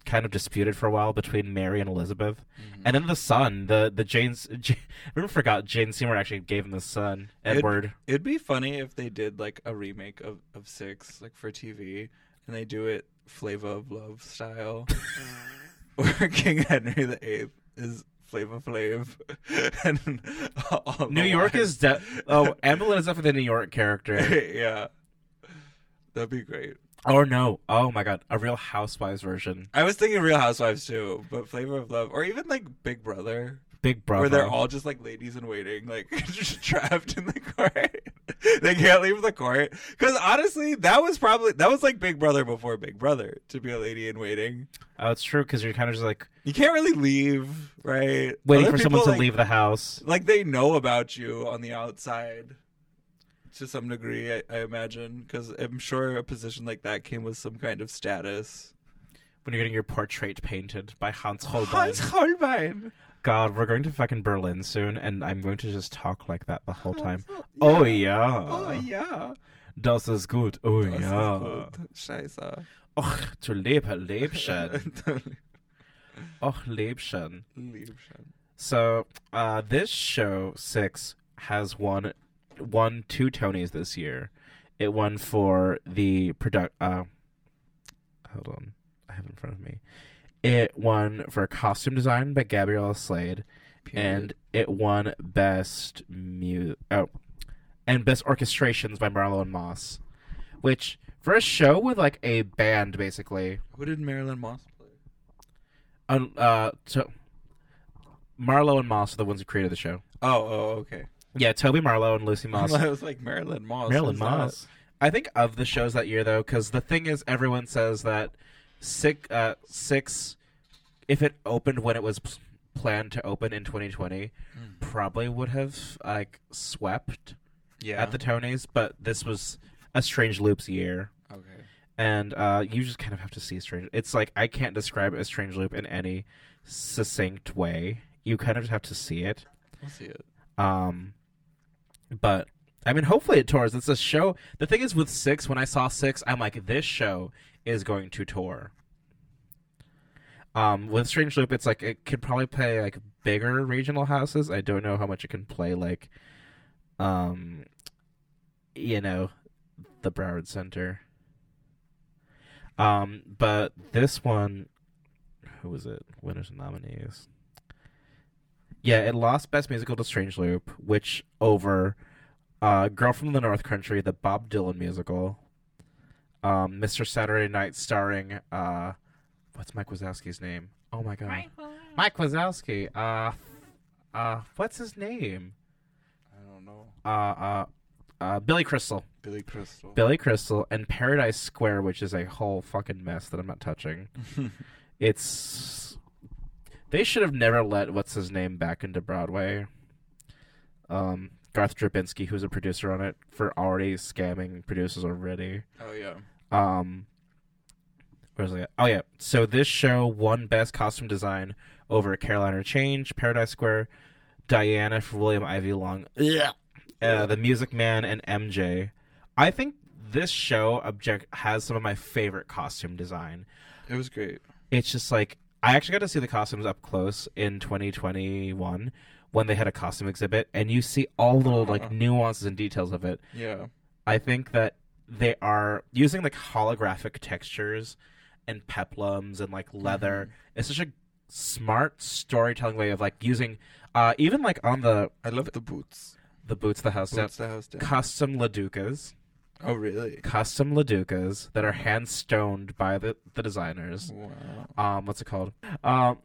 kind of disputed for a while between Mary and Elizabeth, Mhm. and then the son, the the Jane's. J- I remember forgot Jane Seymour actually gave him the son It- Edward. It'd be funny if they did like a remake of, of Six, like for TV, and they do it Flava of Love style, where King Henry the Eighth is Flava Flav, and all the New York wives- is de- oh Evelyn is definitely the New York character. yeah, that'd be great. Or no, oh my god, a Real Housewives version, I was thinking Real Housewives too, but Flavor of Love, or even like Big Brother, Big Brother. where they're all just like ladies in waiting, like just trapped in the court. they can't leave the court because honestly, that was probably that was like Big Brother before Big Brother to be a lady in waiting. Oh, it's true because you're kind of just like You can't really leave, right? waiting Other for someone to like- leave the house. Like they know about you on the outside. To some degree, I, I imagine, because I'm sure a position like that came with some kind of status. When you're getting your portrait painted by Hans Holbein. Hans Holbein. God, we're going to fucking Berlin soon, and I'm going to just talk like that the whole time. Oh yeah. Oh ja. Das ist gut. Oh Das ist gut. Scheiße. Och, du lebe, Lebchen. Och, Lebchen. Liebchen. So, uh, this show six has won won two Tonys this year. It won for the product. Uh, hold on, I have it in front of me. It won for costume design by Gabriella Slade, and it won best mu oh, and best orchestrations by Marlow and Moss, which for a show with like a band basically. who did Marilyn Moss play? Um, uh, so Marlow and Moss are the ones who created the show. Oh, oh, okay. Yeah, Toby Marlow and Lucy Moss. I was like Marilyn Moss. Marilyn who's that? Moss. I think of the shows that year though, because the thing is, everyone says that six, uh, six, if it opened when it was p- planned to open in 2020, Mm. probably would have like swept Yeah. at the Tonys. But this was a Strange Loops year, okay. and uh, you just kind of have to see Strange. It's like I can't describe a Strange Loop in any succinct way. You kind of have to see it. We'll see it. Um, but I mean, hopefully it tours. It's a show. The thing is, with six, when I saw six, I'm like, this show is going to tour. Um, with Strange Loop, it's like it could probably play like bigger regional houses. I don't know how much it can play like, um, you know, the Broward Center. Um, but this one, who was it? Winners and nominees. Yeah, it lost Best Musical to Strange Loop, which over uh, Girl from the North Country, the Bob Dylan musical, um, Mr. Saturday Night starring, uh, what's Mike Wazowski's name? Oh my god. Mike Wazowski. Uh, uh, what's his name? I don't know. Uh, uh, uh, Billy Crystal. Billy Crystal. Billy Crystal and Paradise Square, which is a whole fucking mess that I'm not touching. It's they should have never let what's his name back into Broadway. Um, Garth Drabinsky, who's a producer on it, for already scamming producers already. oh yeah. Um, where's it? Oh yeah. So this show won Best Costume Design over Caroline, or Change, Paradise Square, Diana for William Ivey Long, uh, The Music Man, and MJ. I think this show object has some of my favorite costume design. It was great. It's just like I actually got to see the costumes up close in 2021 when they had a costume exhibit, and you see all the little like Uh-huh. nuances and details of it. Yeah. I think that they are using like holographic textures and peplums and like leather. Mm-hmm. It's such a smart storytelling way of like using uh even like on the I love the boots. the boots the house Boots the house down. custom LaDucas oh really? custom LaDucas that are hand stoned by the the designers Wow. um what's it called um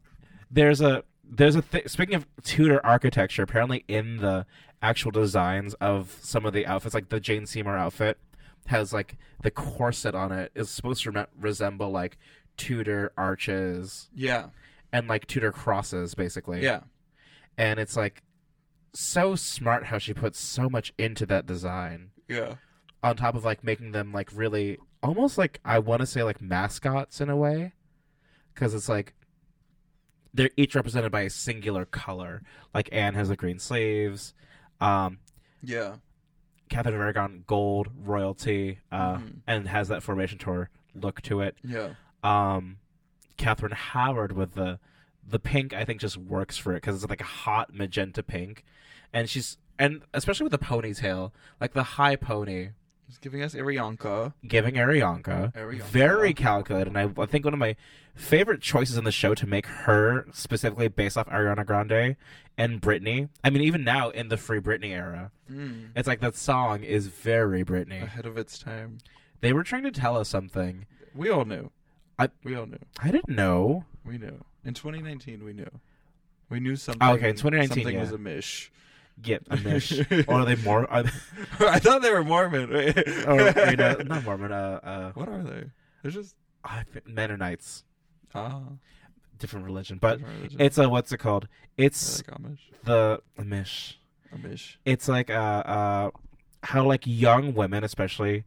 there's a there's a th- speaking of tudor architecture apparently in the actual designs of some of the outfits like the jane seymour outfit has like the corset on it is supposed to re- resemble like tudor arches Yeah. and like tudor crosses basically Yeah. and it's like so smart how she puts so much into that design Yeah. On top of like making them like really almost like I want to say like mascots in a way because it's like they're each represented by a singular color. Like Anne has the green sleeves, um, Yeah. Catherine of Aragon gold royalty, uh, Mhm. and has that formation tour look to it. Yeah. Um, Catherine Howard with the the pink. I think just works for it because it's like a hot magenta pink, and she's and especially with the ponytail, like the high pony, He's giving us Arianka. giving Arianka, Arianka. very calculated. And I, I think one of my favorite choices in the show to make her specifically based off Ariana Grande and Britney. I mean, even now in the Free Britney era, Mm. it's like that song is very Britney. Ahead of its time. They were trying to tell us something. We all knew. I- we all knew. I didn't know. We knew. In 2019, we knew. We knew something. okay, in 2019, Something yeah. was amish. Get a mish. or are they more? Are they, I thought they were Mormon. Or you know, not Mormon. Uh, uh, what are they? They're just I Mennonites, ah. different religion, but different religion. it's a what's it called? It's like Amish. the Amish. Amish. It's like uh, uh, how like young women, especially,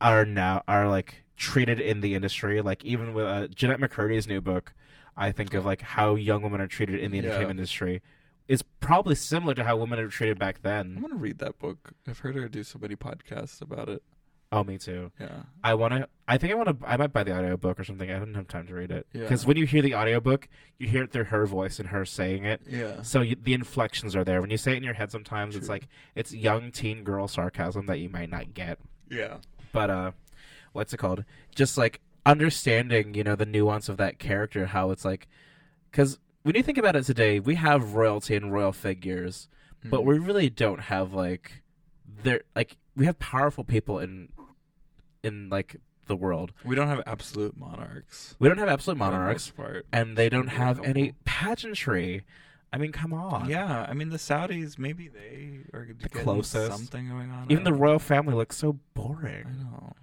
are now are like treated in the industry. Like even with uh, Jennette McCurdy's new book, I think of like how young women are treated in the Yeah. entertainment industry. Is probably similar to how women are treated back then. I'm gonna read that book. I've heard her do so many podcasts about it. Oh, me too. Yeah. I want to. I think I want to. I might buy the audiobook or something. I don't have time to read it Yeah. because when you hear the audiobook, you hear it through her voice and her saying it. Yeah. So you, the inflections are there. When you say it in your head, sometimes it's like it's young teen girl sarcasm that you might not get. Yeah. But uh, what's it called? Just like understanding, you know, the nuance of that character, how it's like, because when you think about it today, we have royalty and royal figures, but Mhm. we really don't have like, there like we have powerful people in, in like the world. we don't have absolute monarchs. We don't have absolute monarchs, part. and they don't have any pageantry. I mean, come on. Yeah, I mean the Saudis maybe they are the closest. something going on. Even the royal family looks so boring. I know.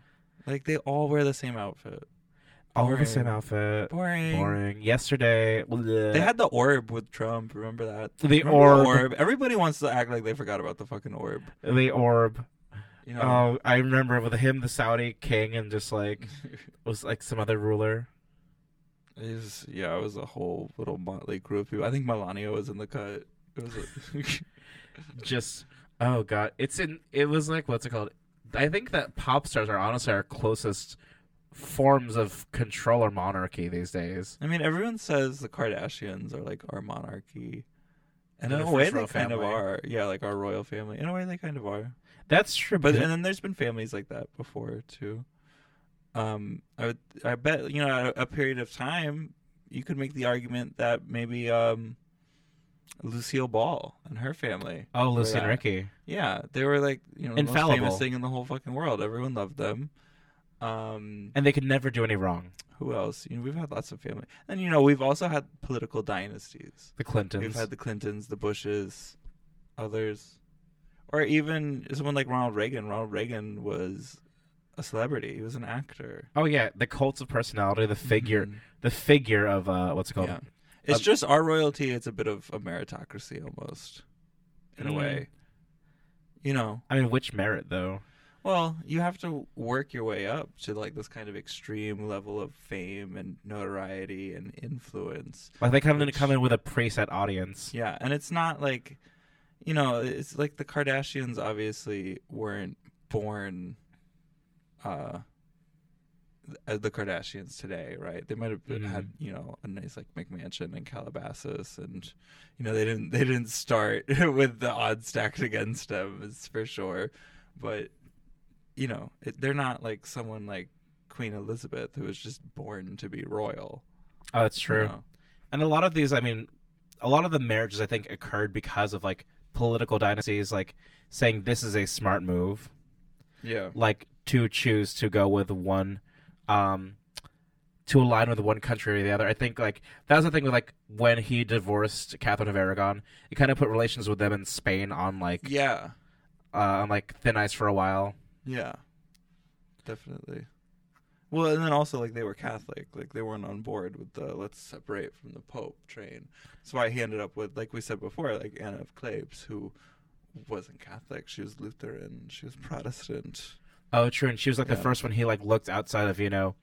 Like they all wear the same outfit. All in the same outfit. Boring. Boring. Yesterday, bleh. They had the orb with Trump. Remember that? the Remember orb. Everybody wants to act like they forgot about the fucking orb. The orb. You know. Oh, I remember with him, the Saudi king, and just like was like some other ruler. It was, yeah, it was a whole little motley crew of people. I think Melania was in the cut. It was a, Just oh god, it's in. It was like what's it called? I think that pop stars are honestly our closest forms of control or monarchy these days. I mean, everyone says the Kardashians are like our monarchy. And in a way, they kind of family. are. Yeah, like our royal family. In a way, they kind of are. That's true, But and then there's been families like that before too. Um, I would, I bet you know, at a period of time, you could make the argument that maybe um, Lucille Ball and her family. oh, Lucy and. Ricky. Yeah, they were like you know the most Infallible. famous thing in the whole fucking world. Everyone loved them. Um, and they could never do any wrong. who else? You know, we've had lots of family, and you know, we've also had political dynasties. The Clintons. We've had the Clintons, the Bushes, others, or even someone like Ronald Reagan. Ronald Reagan was a celebrity. He was an actor. oh yeah, the cults of personality, the figure, Mhm. the figure of uh, what's it called? Yeah. It's Um, just our royalty. It's a bit of a meritocracy almost, in a Mm. way. You know, I mean, which merit though? Well, you have to work your way up to like this kind of extreme level of fame and notoriety and influence. Like they come in Which- come in with a preset audience. Yeah, and it's not like, you know, it's like the Kardashians obviously weren't born uh as the Kardashians today, right? They might have been, Mhm. had, you know, a nice like McMansion in Calabasas and you know, they didn't they didn't start with the odds stacked against them, it's for sure. But you know, it, they're not like someone like Queen Elizabeth who was just born to be royal. Oh, that's you true. know? And a lot of these, I mean, a lot of the marriages I think occurred because of like political dynasties, like saying this is a smart move, Yeah. like to choose to go with one, um, to align with one country or the other. I think like that was the thing with like when he divorced Catherine of Aragon, it kind of put relations with them in Spain on like Yeah. uh, on like thin ice for a while. Yeah, definitely. Well, and then also like they were Catholic, like they weren't on board with the let's separate from the Pope train. That's why he ended up with, like we said before, like Anna of Cleves, who wasn't Catholic. She was Lutheran. She was Protestant. Oh, true. And she was like the first one he like looked outside of you know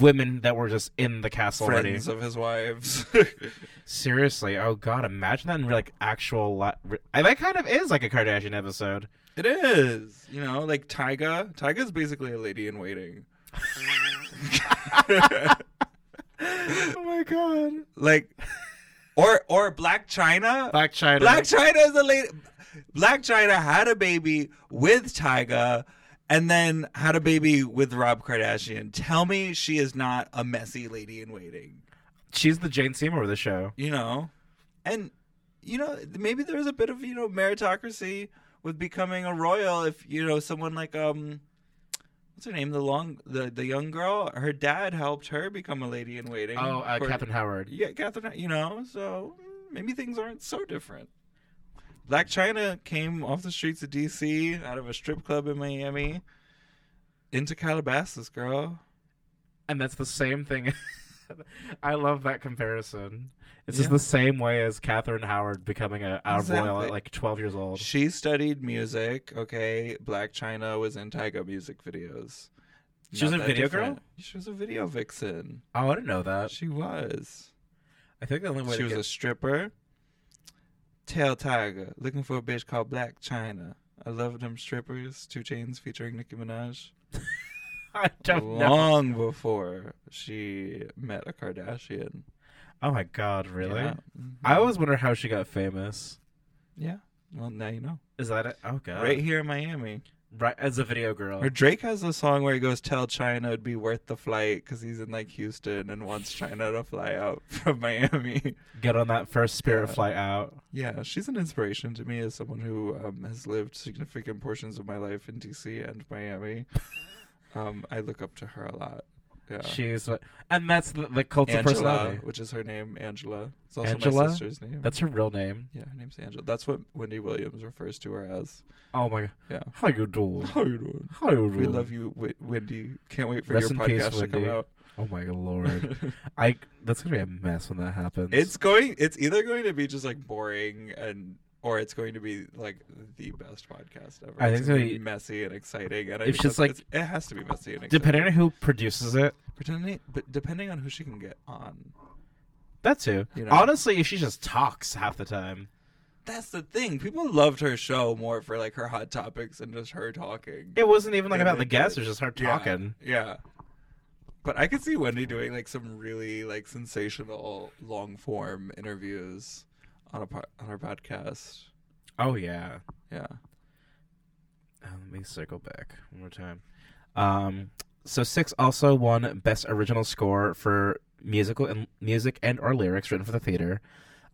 women that were just in the castle already. Friends of his wives. Seriously, oh god, imagine that in like actual. Li- I- that kind of is like a Kardashian episode. It is, you know, like Tyga. Tyga's basically a lady in waiting. oh my god. like, or or Blac Chyna. Blac Chyna. Blac Chyna is a lady. Blac Chyna had a baby with Tyga, and then had a baby with Rob Kardashian. Tell me she is not a messy lady in waiting. She's the Jane Seymour of the show. You know, and you know maybe there's a bit of you know meritocracy with becoming a royal if you know someone like um. What's her name? The long, the the young girl. Her dad helped her become a lady in waiting. Oh, uh, Catherine Howard. Yeah, Catherine. You know, so maybe things aren't so different. Blac Chyna came off the streets of D.C. out of a strip club in Miami into Calabasas, girl. And that's the same thing. I love that comparison. It's just the same way as Catherine Howard becoming a, royal Exactly. at like 12 years old. She studied music. Okay, Blac Chyna was in Tyga music videos. She was a video different. girl? She was a video vixen. Oh, I didn't know that. She was. I think the only way She was get... a stripper. Tell Tyga, looking for a bitch called Blac Chyna. I love them strippers. 2 Chainz featuring Nicki Minaj. I don't know. long before she met a Kardashian. Oh my god, really? Yeah. Mhm. I always wonder how she got famous. Yeah. Well, now you know. Is that it? Oh god. right here in Miami. Right as a video girl. Or Drake has a song where he goes, "Tell Chyna it'd be worth the flight" because he's in like Houston and wants Chyna to fly out from Miami. Get on that first Spirit Yeah. flight out. Yeah, she's an inspiration to me as someone who um, has lived significant portions of my life in DC and Miami. um, I look up to her a lot. Yeah. She's and that's the, the cult of Angela, personality. which is her name, Angela. It's also Angela? my sister's name. That's her real name. yeah, her name's Angela. That's what Wendy Williams refers to her as. Oh my god. Yeah. How you doing? How you doing? How you doing? We love you, Wendy. Can't wait for Rest your in peace, podcast to come out. Oh my lord. I that's gonna be a mess when that happens. It's going. It's either going to be just like boring and. Or it's going to be like the best podcast ever. I think it's going to be messy and exciting, and I It's think just like- it has to be messy and exciting. depending on who produces it. Depending, but depending on who she can get on. That too. You know. Honestly, she just talks half the time. That's the thing. People loved her show more for like her hot topics and just her talking. It wasn't even like about the guests. It was just her Yeah, talking. Yeah. But I could see Wendy doing like some really like sensational long form interviews on a po- on her podcast. Oh yeah. Yeah. Uh, let me circle back one more time. Um, so six also won best original score for musical and music and or lyrics written for the theater.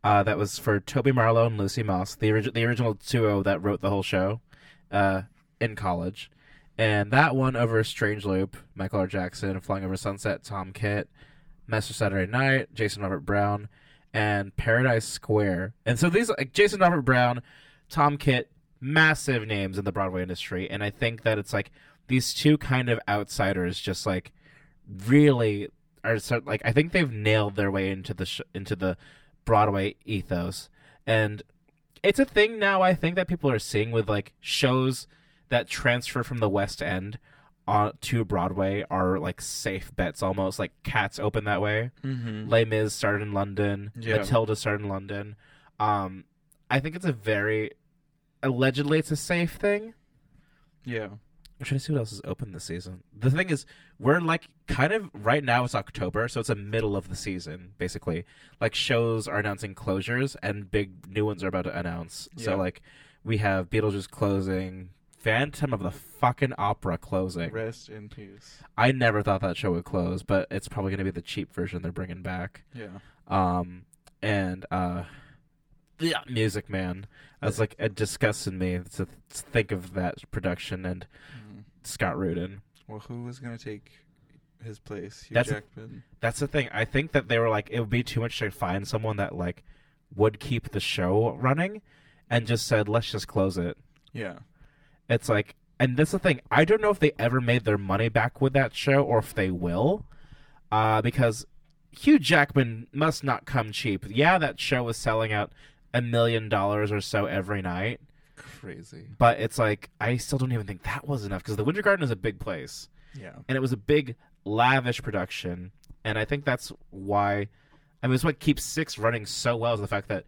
Uh, that was for Toby Marlow and Lucy Moss, the origi- the original duo that wrote the whole show, uh, in college, and that won over Strange Loop, Michael R. Jackson, Flying Over Sunset, Tom Kitt, Mr. Saturday Night, Jason Robert Brown, and Paradise Square. And so these like Jason Robert Brown, Tom Kitt, massive names in the Broadway industry, and I think that it's like these two kind of outsiders just like really are so, like I think they've nailed their way into the sh- into the Broadway ethos, and it's a thing now. I think that people are seeing with like shows that transfer from the West End on to Broadway are like safe bets almost. Like Cats open that way. Mm-hmm. Les Mis started in London. Yeah. Matilda started in London. Um, I think it's a very allegedly it's a safe thing. Yeah. I'm trying to see what else is open this season. The thing is, we're like kind of right now. It's October, so it's the middle of the season, basically. Like shows are announcing closures, and big new ones are about to announce. Yeah. So like, we have Beetlejuice closing, Phantom of the fucking Opera closing. Rest in peace. I never thought that show would close, but it's probably going to be the cheap version they're bringing back. Yeah. Um, and uh, yeah, Music Man. That's like it disgusted me to think of that production and Mhm. Scott Rudin. Well, who was gonna take his place? Hugh That's a- That's the thing. I think that they were like, it would be too much to find someone that like would keep the show running, and just said, let's just close it. yeah. It's like, and that's the thing. I don't know if they ever made their money back with that show, or if they will, uh, because Hugh Jackman must not come cheap. Yeah, that show was selling out a million dollars or so every night, Crazy. but it's like I still don't even think that was enough because the Winter Garden is a big place. Yeah. and it was a big lavish production and i think that's why i mean it's what keeps six running so well is the fact that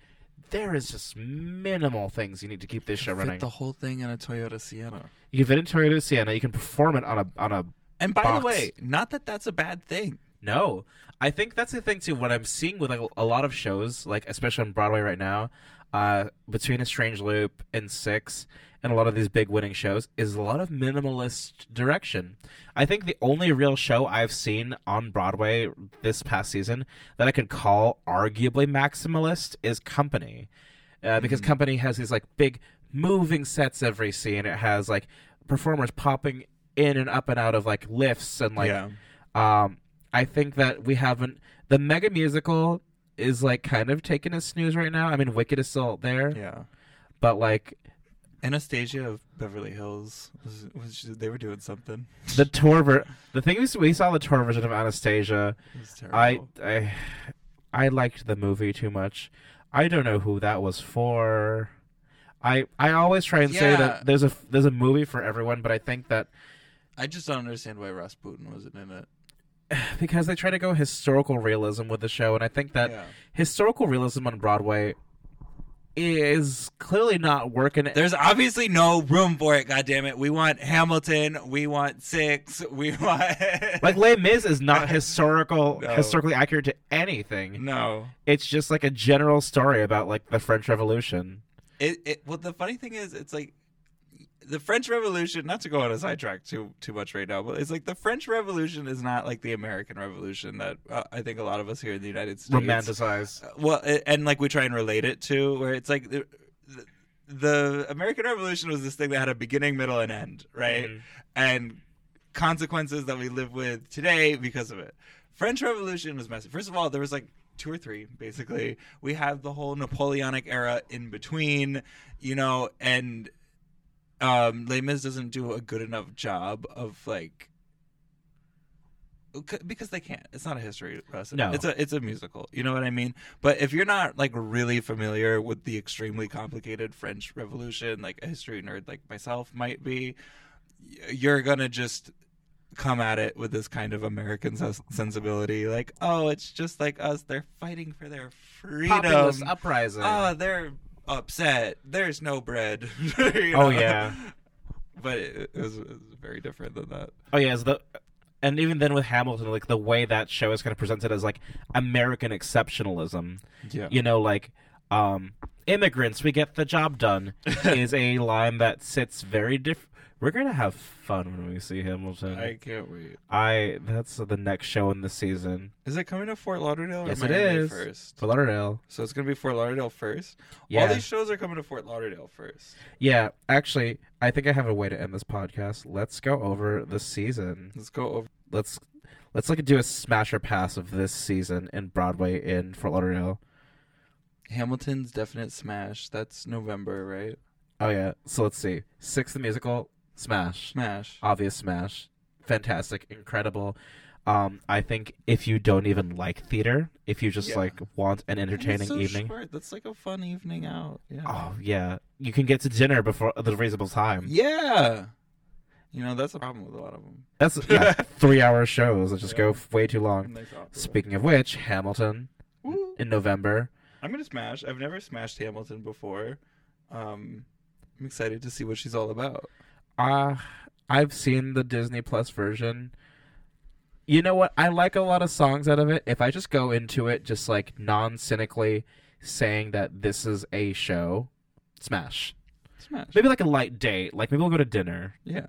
there is just minimal things you need to keep this show running Fit the whole thing in a Toyota Sienna. you can fit in toyota sienna you can perform it on a on a And by Box. the way, not that that's a bad thing. No, I think that's the thing too. What I'm seeing with like a lot of shows, like especially on Broadway right now, uh, between A Strange Loop and Six, and a lot of these big winning shows, is a lot of minimalist direction. I think the only real show I've seen on Broadway this past season that I could call arguably maximalist is Company, uh, because Company has these like big moving sets every scene. It has like performers popping in and up and out of like lifts and like yeah. um, I think that we haven't. The mega musical is like kind of taking a snooze right now. I mean, Wicked is still there, Yeah. but like Anastasia of Beverly Hills was, was they were doing something. the tour ver- the thing is, we saw the tour version of Anastasia. It was terrible. I I I liked the movie too much. I don't know who that was for. I I always try and say that there's a there's a movie for everyone, but I think that I just don't understand why Rasputin wasn't in it. because they try to go historical realism with the show, and I think that yeah. historical realism on Broadway is clearly not working. There's obviously no room for it. God damn it! We want Hamilton. We want Six. We want like Les Mis is not historical, No. historically accurate to anything. no. It's just like a general story about like the French Revolution. It, it well the funny thing is it's like the French Revolution not to go on a sidetrack too too much right now but it's like the French Revolution is not like the American Revolution that uh, I think a lot of us here in the United States Romanticize. Uh, well and like we try and relate it to where it's like the, the, American Revolution was this thing that had a beginning middle and end right Mhm. and consequences that we live with today because of it. French Revolution was messy. First of all, there was like two or three basically. We have the whole Napoleonic era in between, you know, and um Les Mis doesn't do a good enough job of like because they can't. It's not a history lesson. No. It's a it's a musical. You know what I mean? But if you're not like really familiar with the extremely complicated French Revolution, like a history nerd like myself might be, you're gonna just come at it with this kind of American sens- sensibility, like, oh, it's just like us. They're fighting for their freedom. Populist uprising. Oh, they're upset. There's no bread. You Oh, yeah. But it, it, was, it was very different than that. oh yeah, the and even then with Hamilton, like the way that show is kind of presented as like American exceptionalism. Yeah. You know, like um, immigrants, we get the job done is a line that sits very different. We're gonna have fun when we see Hamilton. I can't wait. I that's the next show in the season. Is it coming to Fort Lauderdale? Yes, or it Miami is. First. For Lauderdale. So it's gonna be Fort Lauderdale first. Yeah. All these shows are coming to Fort Lauderdale first. Yeah, actually, I think I have a way to end this podcast. Let's go over the season. Let's go over. Let's let's like do a smasher pass of this season in Broadway in Fort Lauderdale. Hamilton's definite smash. That's November, right? Oh yeah. So let's see. Six the musical, smash. Smash. Obvious smash. Fantastic, incredible. Um, I think if you don't even like theater, if you just Yeah. like want an entertaining so evening, short. That's like a fun evening out. Yeah. oh yeah, you can get to dinner before the reasonable time. Yeah. You know that's the problem with a lot of them. That's yeah, three hour shows that just go Yeah. f- way too long. Speaking of which, Hamilton Woo. in November. I'm gonna smash. I've never smashed Hamilton before. Um, I'm excited to see what she's all about. Uh I've seen the Disney Plus version. You know what? I like a lot of songs out of it. If I just go into it just like non cynically saying that this is a show, smash. Smash. Maybe like a light date. Like maybe we'll go to dinner. Yeah.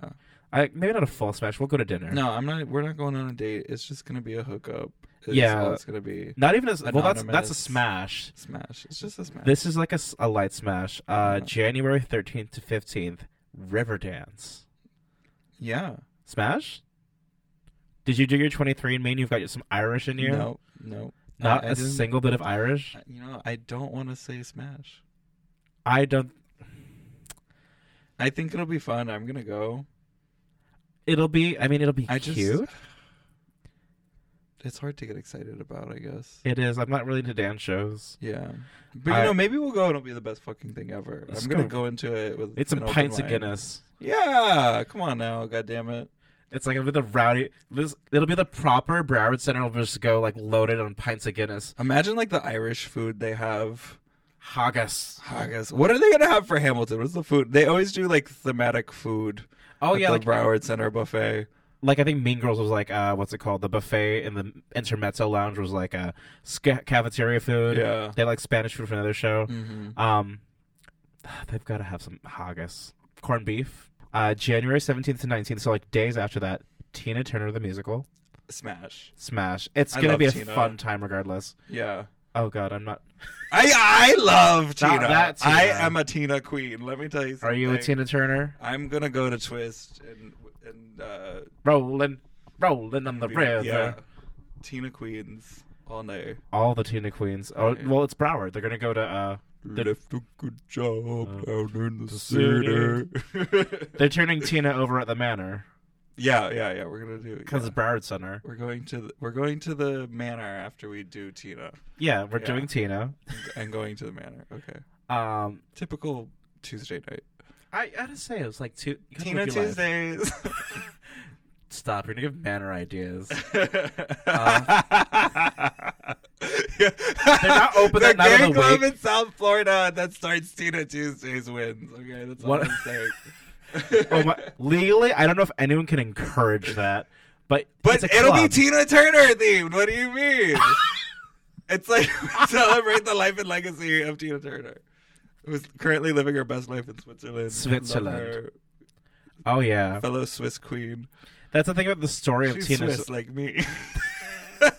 I maybe not a full smash. We'll go to dinner. No, I'm not. We're not going on a date. It's just gonna be a hookup. It's Yeah. it's gonna be Not even as well. That's that's a smash. smash. It's just a smash. This is like a, a light smash. Uh, Yeah. January thirteenth to fifteenth, Riverdance. yeah. Smash. Did you do your twenty three and me? And you've got some Irish in you. No. No. Not I- I a didn't- single bit of Irish. You know, I don't want to say smash. I don't. I think it'll be fun. I'm gonna go. It'll be. I mean, it'll be I just. It's hard to get excited about. I guess. It is. I'm not really into dance shows. Yeah. But I- you know, maybe we'll go and it'll be the best fucking thing ever. I'm gonna go. go into it with It's some pints of. Guinness. Yeah, come on now, god damn it. It's like it'll be the rowdy. This, it'll be the proper Broward Center. Will just go like loaded on pints of Guinness. Imagine like the Irish food they have. Haggis. Haggis. What are they gonna have for Hamilton? What's the food? They always do like thematic food. Oh yeah, the like Broward Center buffet. Like I think Mean Girls was like uh what's it called the buffet in the intermezzo lounge was like a sca- cafeteria food. Yeah. They like Spanish food from another show. Mm-hmm. Um, they've got to have some haggis, corned beef. Uh, January seventeenth to nineteenth, so like days after that, Tina Turner the musical, Smash. smash. It's I gonna love be a Tina. fun time regardless. Yeah. Oh god, I'm not. I I love Tina. Not that Tina. I am a Tina queen. Let me tell you something. Are you a Tina Turner? I'm gonna go to Twist and uh, Rolling, rolling on the river. yeah, Tina Queens all day. All the Tina Queens. Oh Yeah. well, it's Broward. They're gonna go to. uh The- Left a good job Uh, down in the, the city. They're turning Tina over at the Manor yeah, yeah, yeah. We're gonna do it because yeah. it's Broward Center. We're going to the, we're going to the manor after we do Tina Yeah, we're Yeah. doing Tina. and going to the manor. Okay, Um, typical Tuesday night. I gotta say it was like two. Tina live your life. Tuesdays. Stop! You're gonna give Manor ideas. Um, they're not open the that night of gay the club week. in South Florida that starts Tina Tuesdays wins. Okay, that's all What- I'm saying. oh my, legally, I don't know if anyone can encourage that, but But it's a it'll be. Tina Turner themed. What do you mean? it's like celebrate the life and legacy of Tina Turner, who's currently living her best life in Switzerland. Switzerland. Oh yeah, fellow Swiss queen. that's the thing about the story of Tina. She's Tina's. Swiss like me.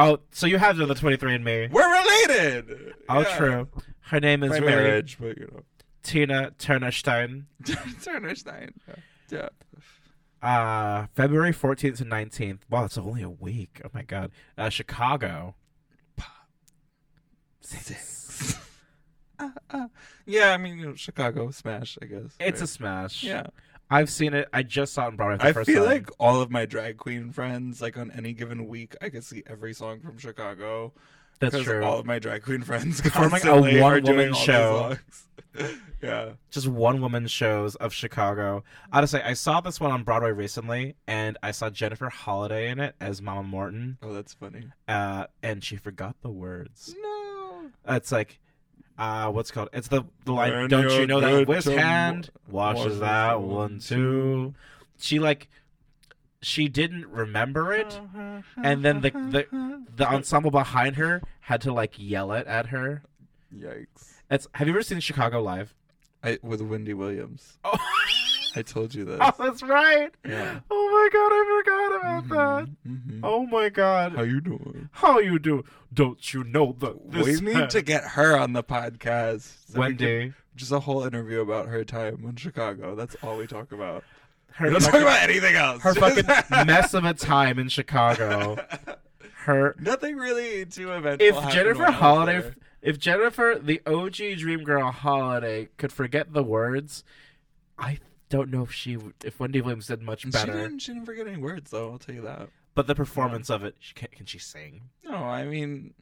Oh, so you have the twenty three and Me. We're related. Oh, Yeah. true. Her name is By really marriage, but you know, Tina Turnerstein. Turner Stein. Yeah. Uh, February 14th to 19th. Wow, that's only a week. Oh my god. Uh, Chicago. Six. Yeah, I mean, you know, Chicago smash. I guess It's a smash. yeah. I've seen it. I just saw it in Broadway for I the first feel time. like all of my drag queen friends, like on any given week, I could see every song from Chicago. That's true. All of my drag queen friends Performing a constantly are one-woman doing all show. yeah. just one woman shows of Chicago. Honestly, I saw this one on Broadway recently, and I saw Jennifer Holliday in it as Mama Morton, Oh, that's funny. uh, and she forgot the words. No. It's like, uh, what's it called? It's the the line. When Don't you know that which hand wa- washes that one one too? She like, she didn't remember it, and then the the the ensemble behind her had to like yell it at her. Yikes. It's have you ever seen Chicago live? I with Wendy Williams. Oh, I told you this. oh that's right. Yeah. Oh my god, I forgot about that. Mhm. Oh my god. How you doing? How you do? Don't you know that we need to get her on the podcast. So Wendy. can- just a whole interview about her time in Chicago. That's all we talk about. Her We don't talk about anything else. her fucking mess of a time in Chicago. Her Nothing really too eventful. if Jennifer when I was Holliday, if Jennifer, the OG Dream Girl Holliday, could forget the words, I don't know if she, if Wendy Williams did much better. She didn't, she didn't forget any words, though. I'll tell you that. But the performance of it, she can, can she sing? No, I mean,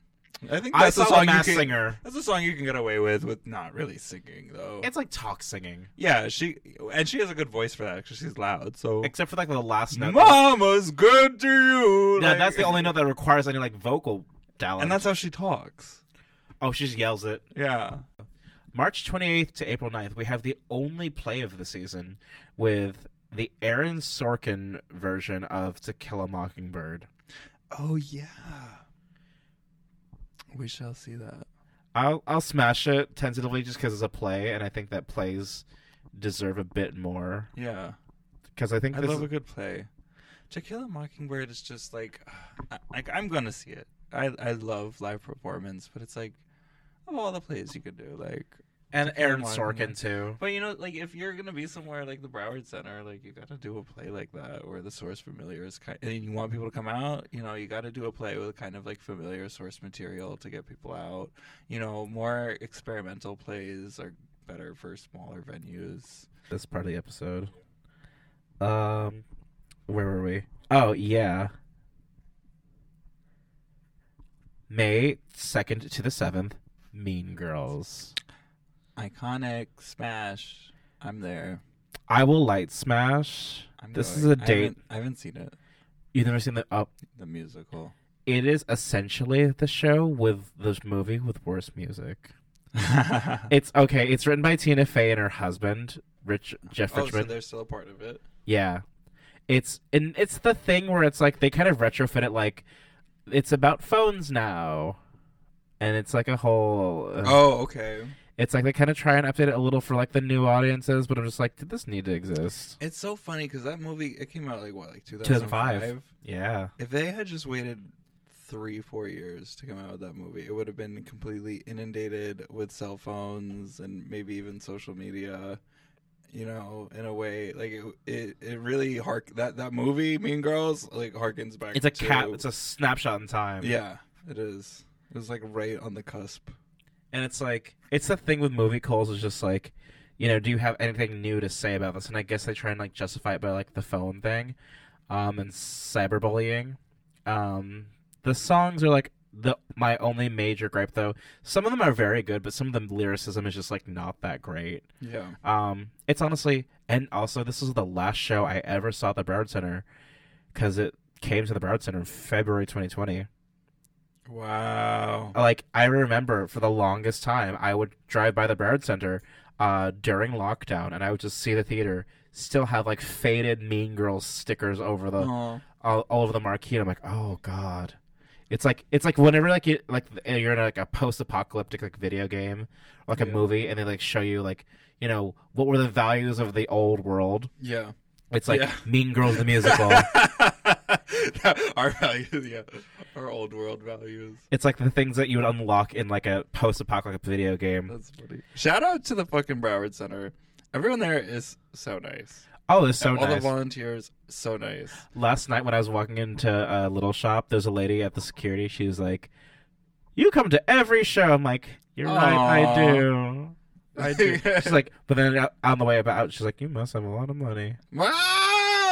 I think that's a song you can. Singer. That's a song you can get away with with not really singing, though. It's like talk singing, yeah, she and she has a good voice for that because she's loud. So except for like the last note. Mama's good to you. Yeah, like- that's the only note that requires any like vocal talent. and that's how she talks. oh, she just yells it. Yeah. March 28th to April 9th, we have the only play of the season with the Aaron Sorkin version of To Kill a Mockingbird. Oh yeah. We shall see that. I'll I'll smash it tentatively just because it's a play, and I think that plays deserve a bit more Yeah. because I think I love is- a good play. To Kill a Mockingbird is just like, like I'm gonna see it. I I love live performance, but it's like of all the plays you could do, like. And To Kill a Aaron Sorkin too. But you know, like if you're gonna be somewhere like the Broward Center, like you got to do a play like that, where the source familiar is kind, and you want people to come out. You know, you got to do a play with kind of like familiar source material to get people out. You know, more experimental plays are better for smaller venues. This part of the episode. Um, where were we? Oh yeah. May second to the seventh, Mean Girls. Iconic smash. I'm there. I will light smash. I'm This going. is a date. haven't, I haven't seen it. You've never seen the up. The musical. It is essentially the show with the movie with worse music. It's okay. It's written by Tina Fey and her husband, Rich Jeff oh, so they're still a part of it. yeah, it's and it's the thing where it's like they kind of retrofit it like it's about phones now, and it's like a whole. uh, Oh, okay. It's like they kind of try and update it a little for like the new audiences, but I'm just like, did this need to exist? It's so funny because that movie it came out like what, like 2005. 2005. Yeah. If they had just waited three, four years to come out with that movie, it would have been completely inundated with cell phones and maybe even social media. You know, in a way, like it, it, it really hark that that movie, Mean Girls, like harkens back. It's a to, cat. It's a snapshot in time. yeah, it is. It was like right on the cusp. And it's like it's the thing with movicals is just like, you know, do you have anything new to say about this? And I guess they try and like justify it by like the phone thing, um, and cyberbullying. Um, the songs are like the my only major gripe though. Some of them are very good, but some of the lyricism is just like not that great. Yeah. Um, it's honestly, and also this is the last show I ever saw at the Broward Center because it came to the Broward Center in February 2020. Wow. Like I remember for the longest time, I would drive by the Broward Center uh, during lockdown, and I would just see the theater still have like faded Mean Girls stickers over the all, all over the marquee. And I'm like, oh god. It's like it's like whenever like you like you're in like a post-apocalyptic like video game or like a movie and they like show you like you know what were the values of the old world Yeah. it's like Yeah. Mean Girls the musical. our values, yeah, our old world values. it's like the things that you would unlock in like a post-apocalyptic video game. That's funny. Shout out to the fucking Broward Center. Everyone there is so nice. Oh, it's so nice. All the volunteers, so nice. Last night when I was walking into a little shop, there's a lady at the security. She was like, "You come to every show." I'm like, "You're right, I do." I do. she's like, but then on the way about, she's like, "You must have a lot of money."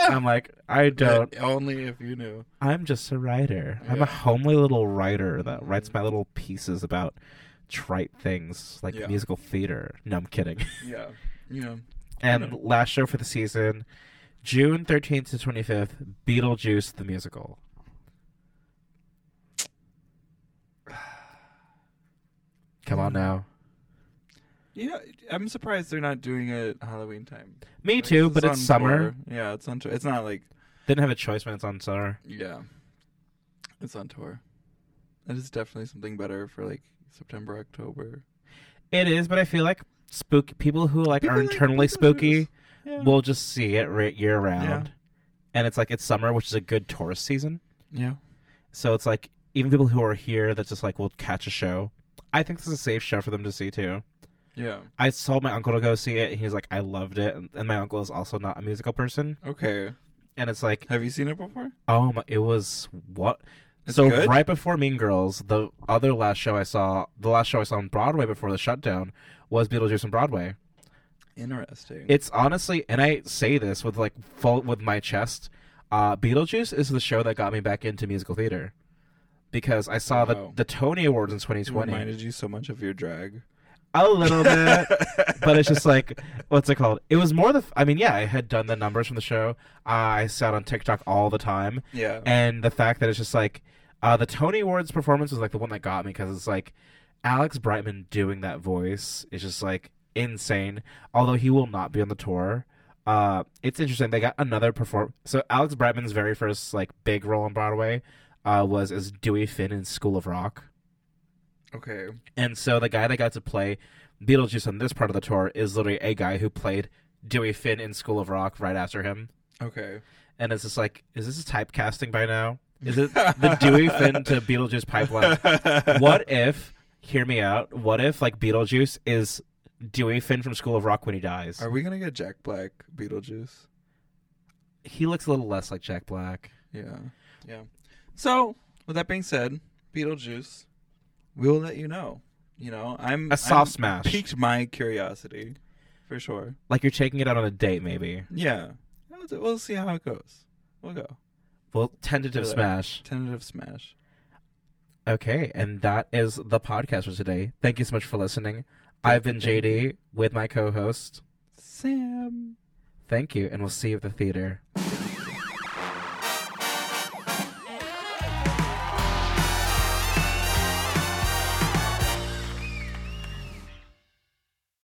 I'm like, "I don't. Only if you knew. I'm just a writer. I'm a homely little writer that writes my little pieces about trite things like Yeah. musical theater." No, I'm kidding. Yeah. Yeah. And last show for the season, June 13th to 25th, Beetlejuice the musical. Come on hmm. now. Yeah, I'm surprised they're not doing it Halloween time. Me Like, too, but it's summer. tour. Yeah, it's on tour. It's not like Didn't have a choice when it's on summer. yeah, it's on tour. That is definitely something better for like September, October. It is, but I feel like spooky people who like People are like internally spooky Yeah. will just see it right year round. Yeah. And it's like it's summer, which is a good tourist season. yeah. So it's like even people who are here that just like will catch a show. I think this is a safe show for them to see too. Yeah. I told my uncle to go see it, and he was like, "I loved it." And, and my uncle is also not a musical person, Okay. and it's like, Have you seen it before? oh my, it was what? It's so good? right before Mean Girls, the other last show I saw, the last show I saw on Broadway before the shutdown was Beetlejuice on Broadway. Interesting. It's honestly, and I say this with like full with my chest, uh, Beetlejuice is the show that got me back into musical theater because I saw Wow. the the Tony Awards in It 2020. reminded you so much of your drag. A little bit. but it's just like what's it called? It was more the. I mean, yeah, I had done the numbers from the show. Uh, I sat on TikTok all the time, yeah. and the fact that it's just like uh, the Tony Awards performance was like the one that got me because it's like Alex Brightman doing that voice is just like insane. Although he will not be on the tour. Uh, it's interesting. They got another perform. So Alex Brightman's very first like big role on Broadway uh, was as Dewey Finn in School of Rock. Okay. And so the guy that got to play Beetlejuice on this part of the tour is literally a guy who played Dewey Finn in School of Rock right after him. Okay. And it's just like, is this typecasting by now? Is it the Dewey Finn to Beetlejuice pipeline? What if, hear me out, what if like Beetlejuice is Dewey Finn from School of Rock when he dies? Are we gonna get Jack Black Beetlejuice? He looks a little less like Jack Black. Yeah. Yeah. So, with that being said, Beetlejuice, we will let you know. You know, I'm A soft I'm smash. Piqued my curiosity, for sure. Like you're taking it out on a date, maybe. Yeah. We'll- We'll see how it goes. We'll go. Well, tentative smash. Tentative smash. Okay, and that is the podcast for today. Thank you so much for listening. I've been JD with my co host. Sam. Thank you, and we'll see you at the theater.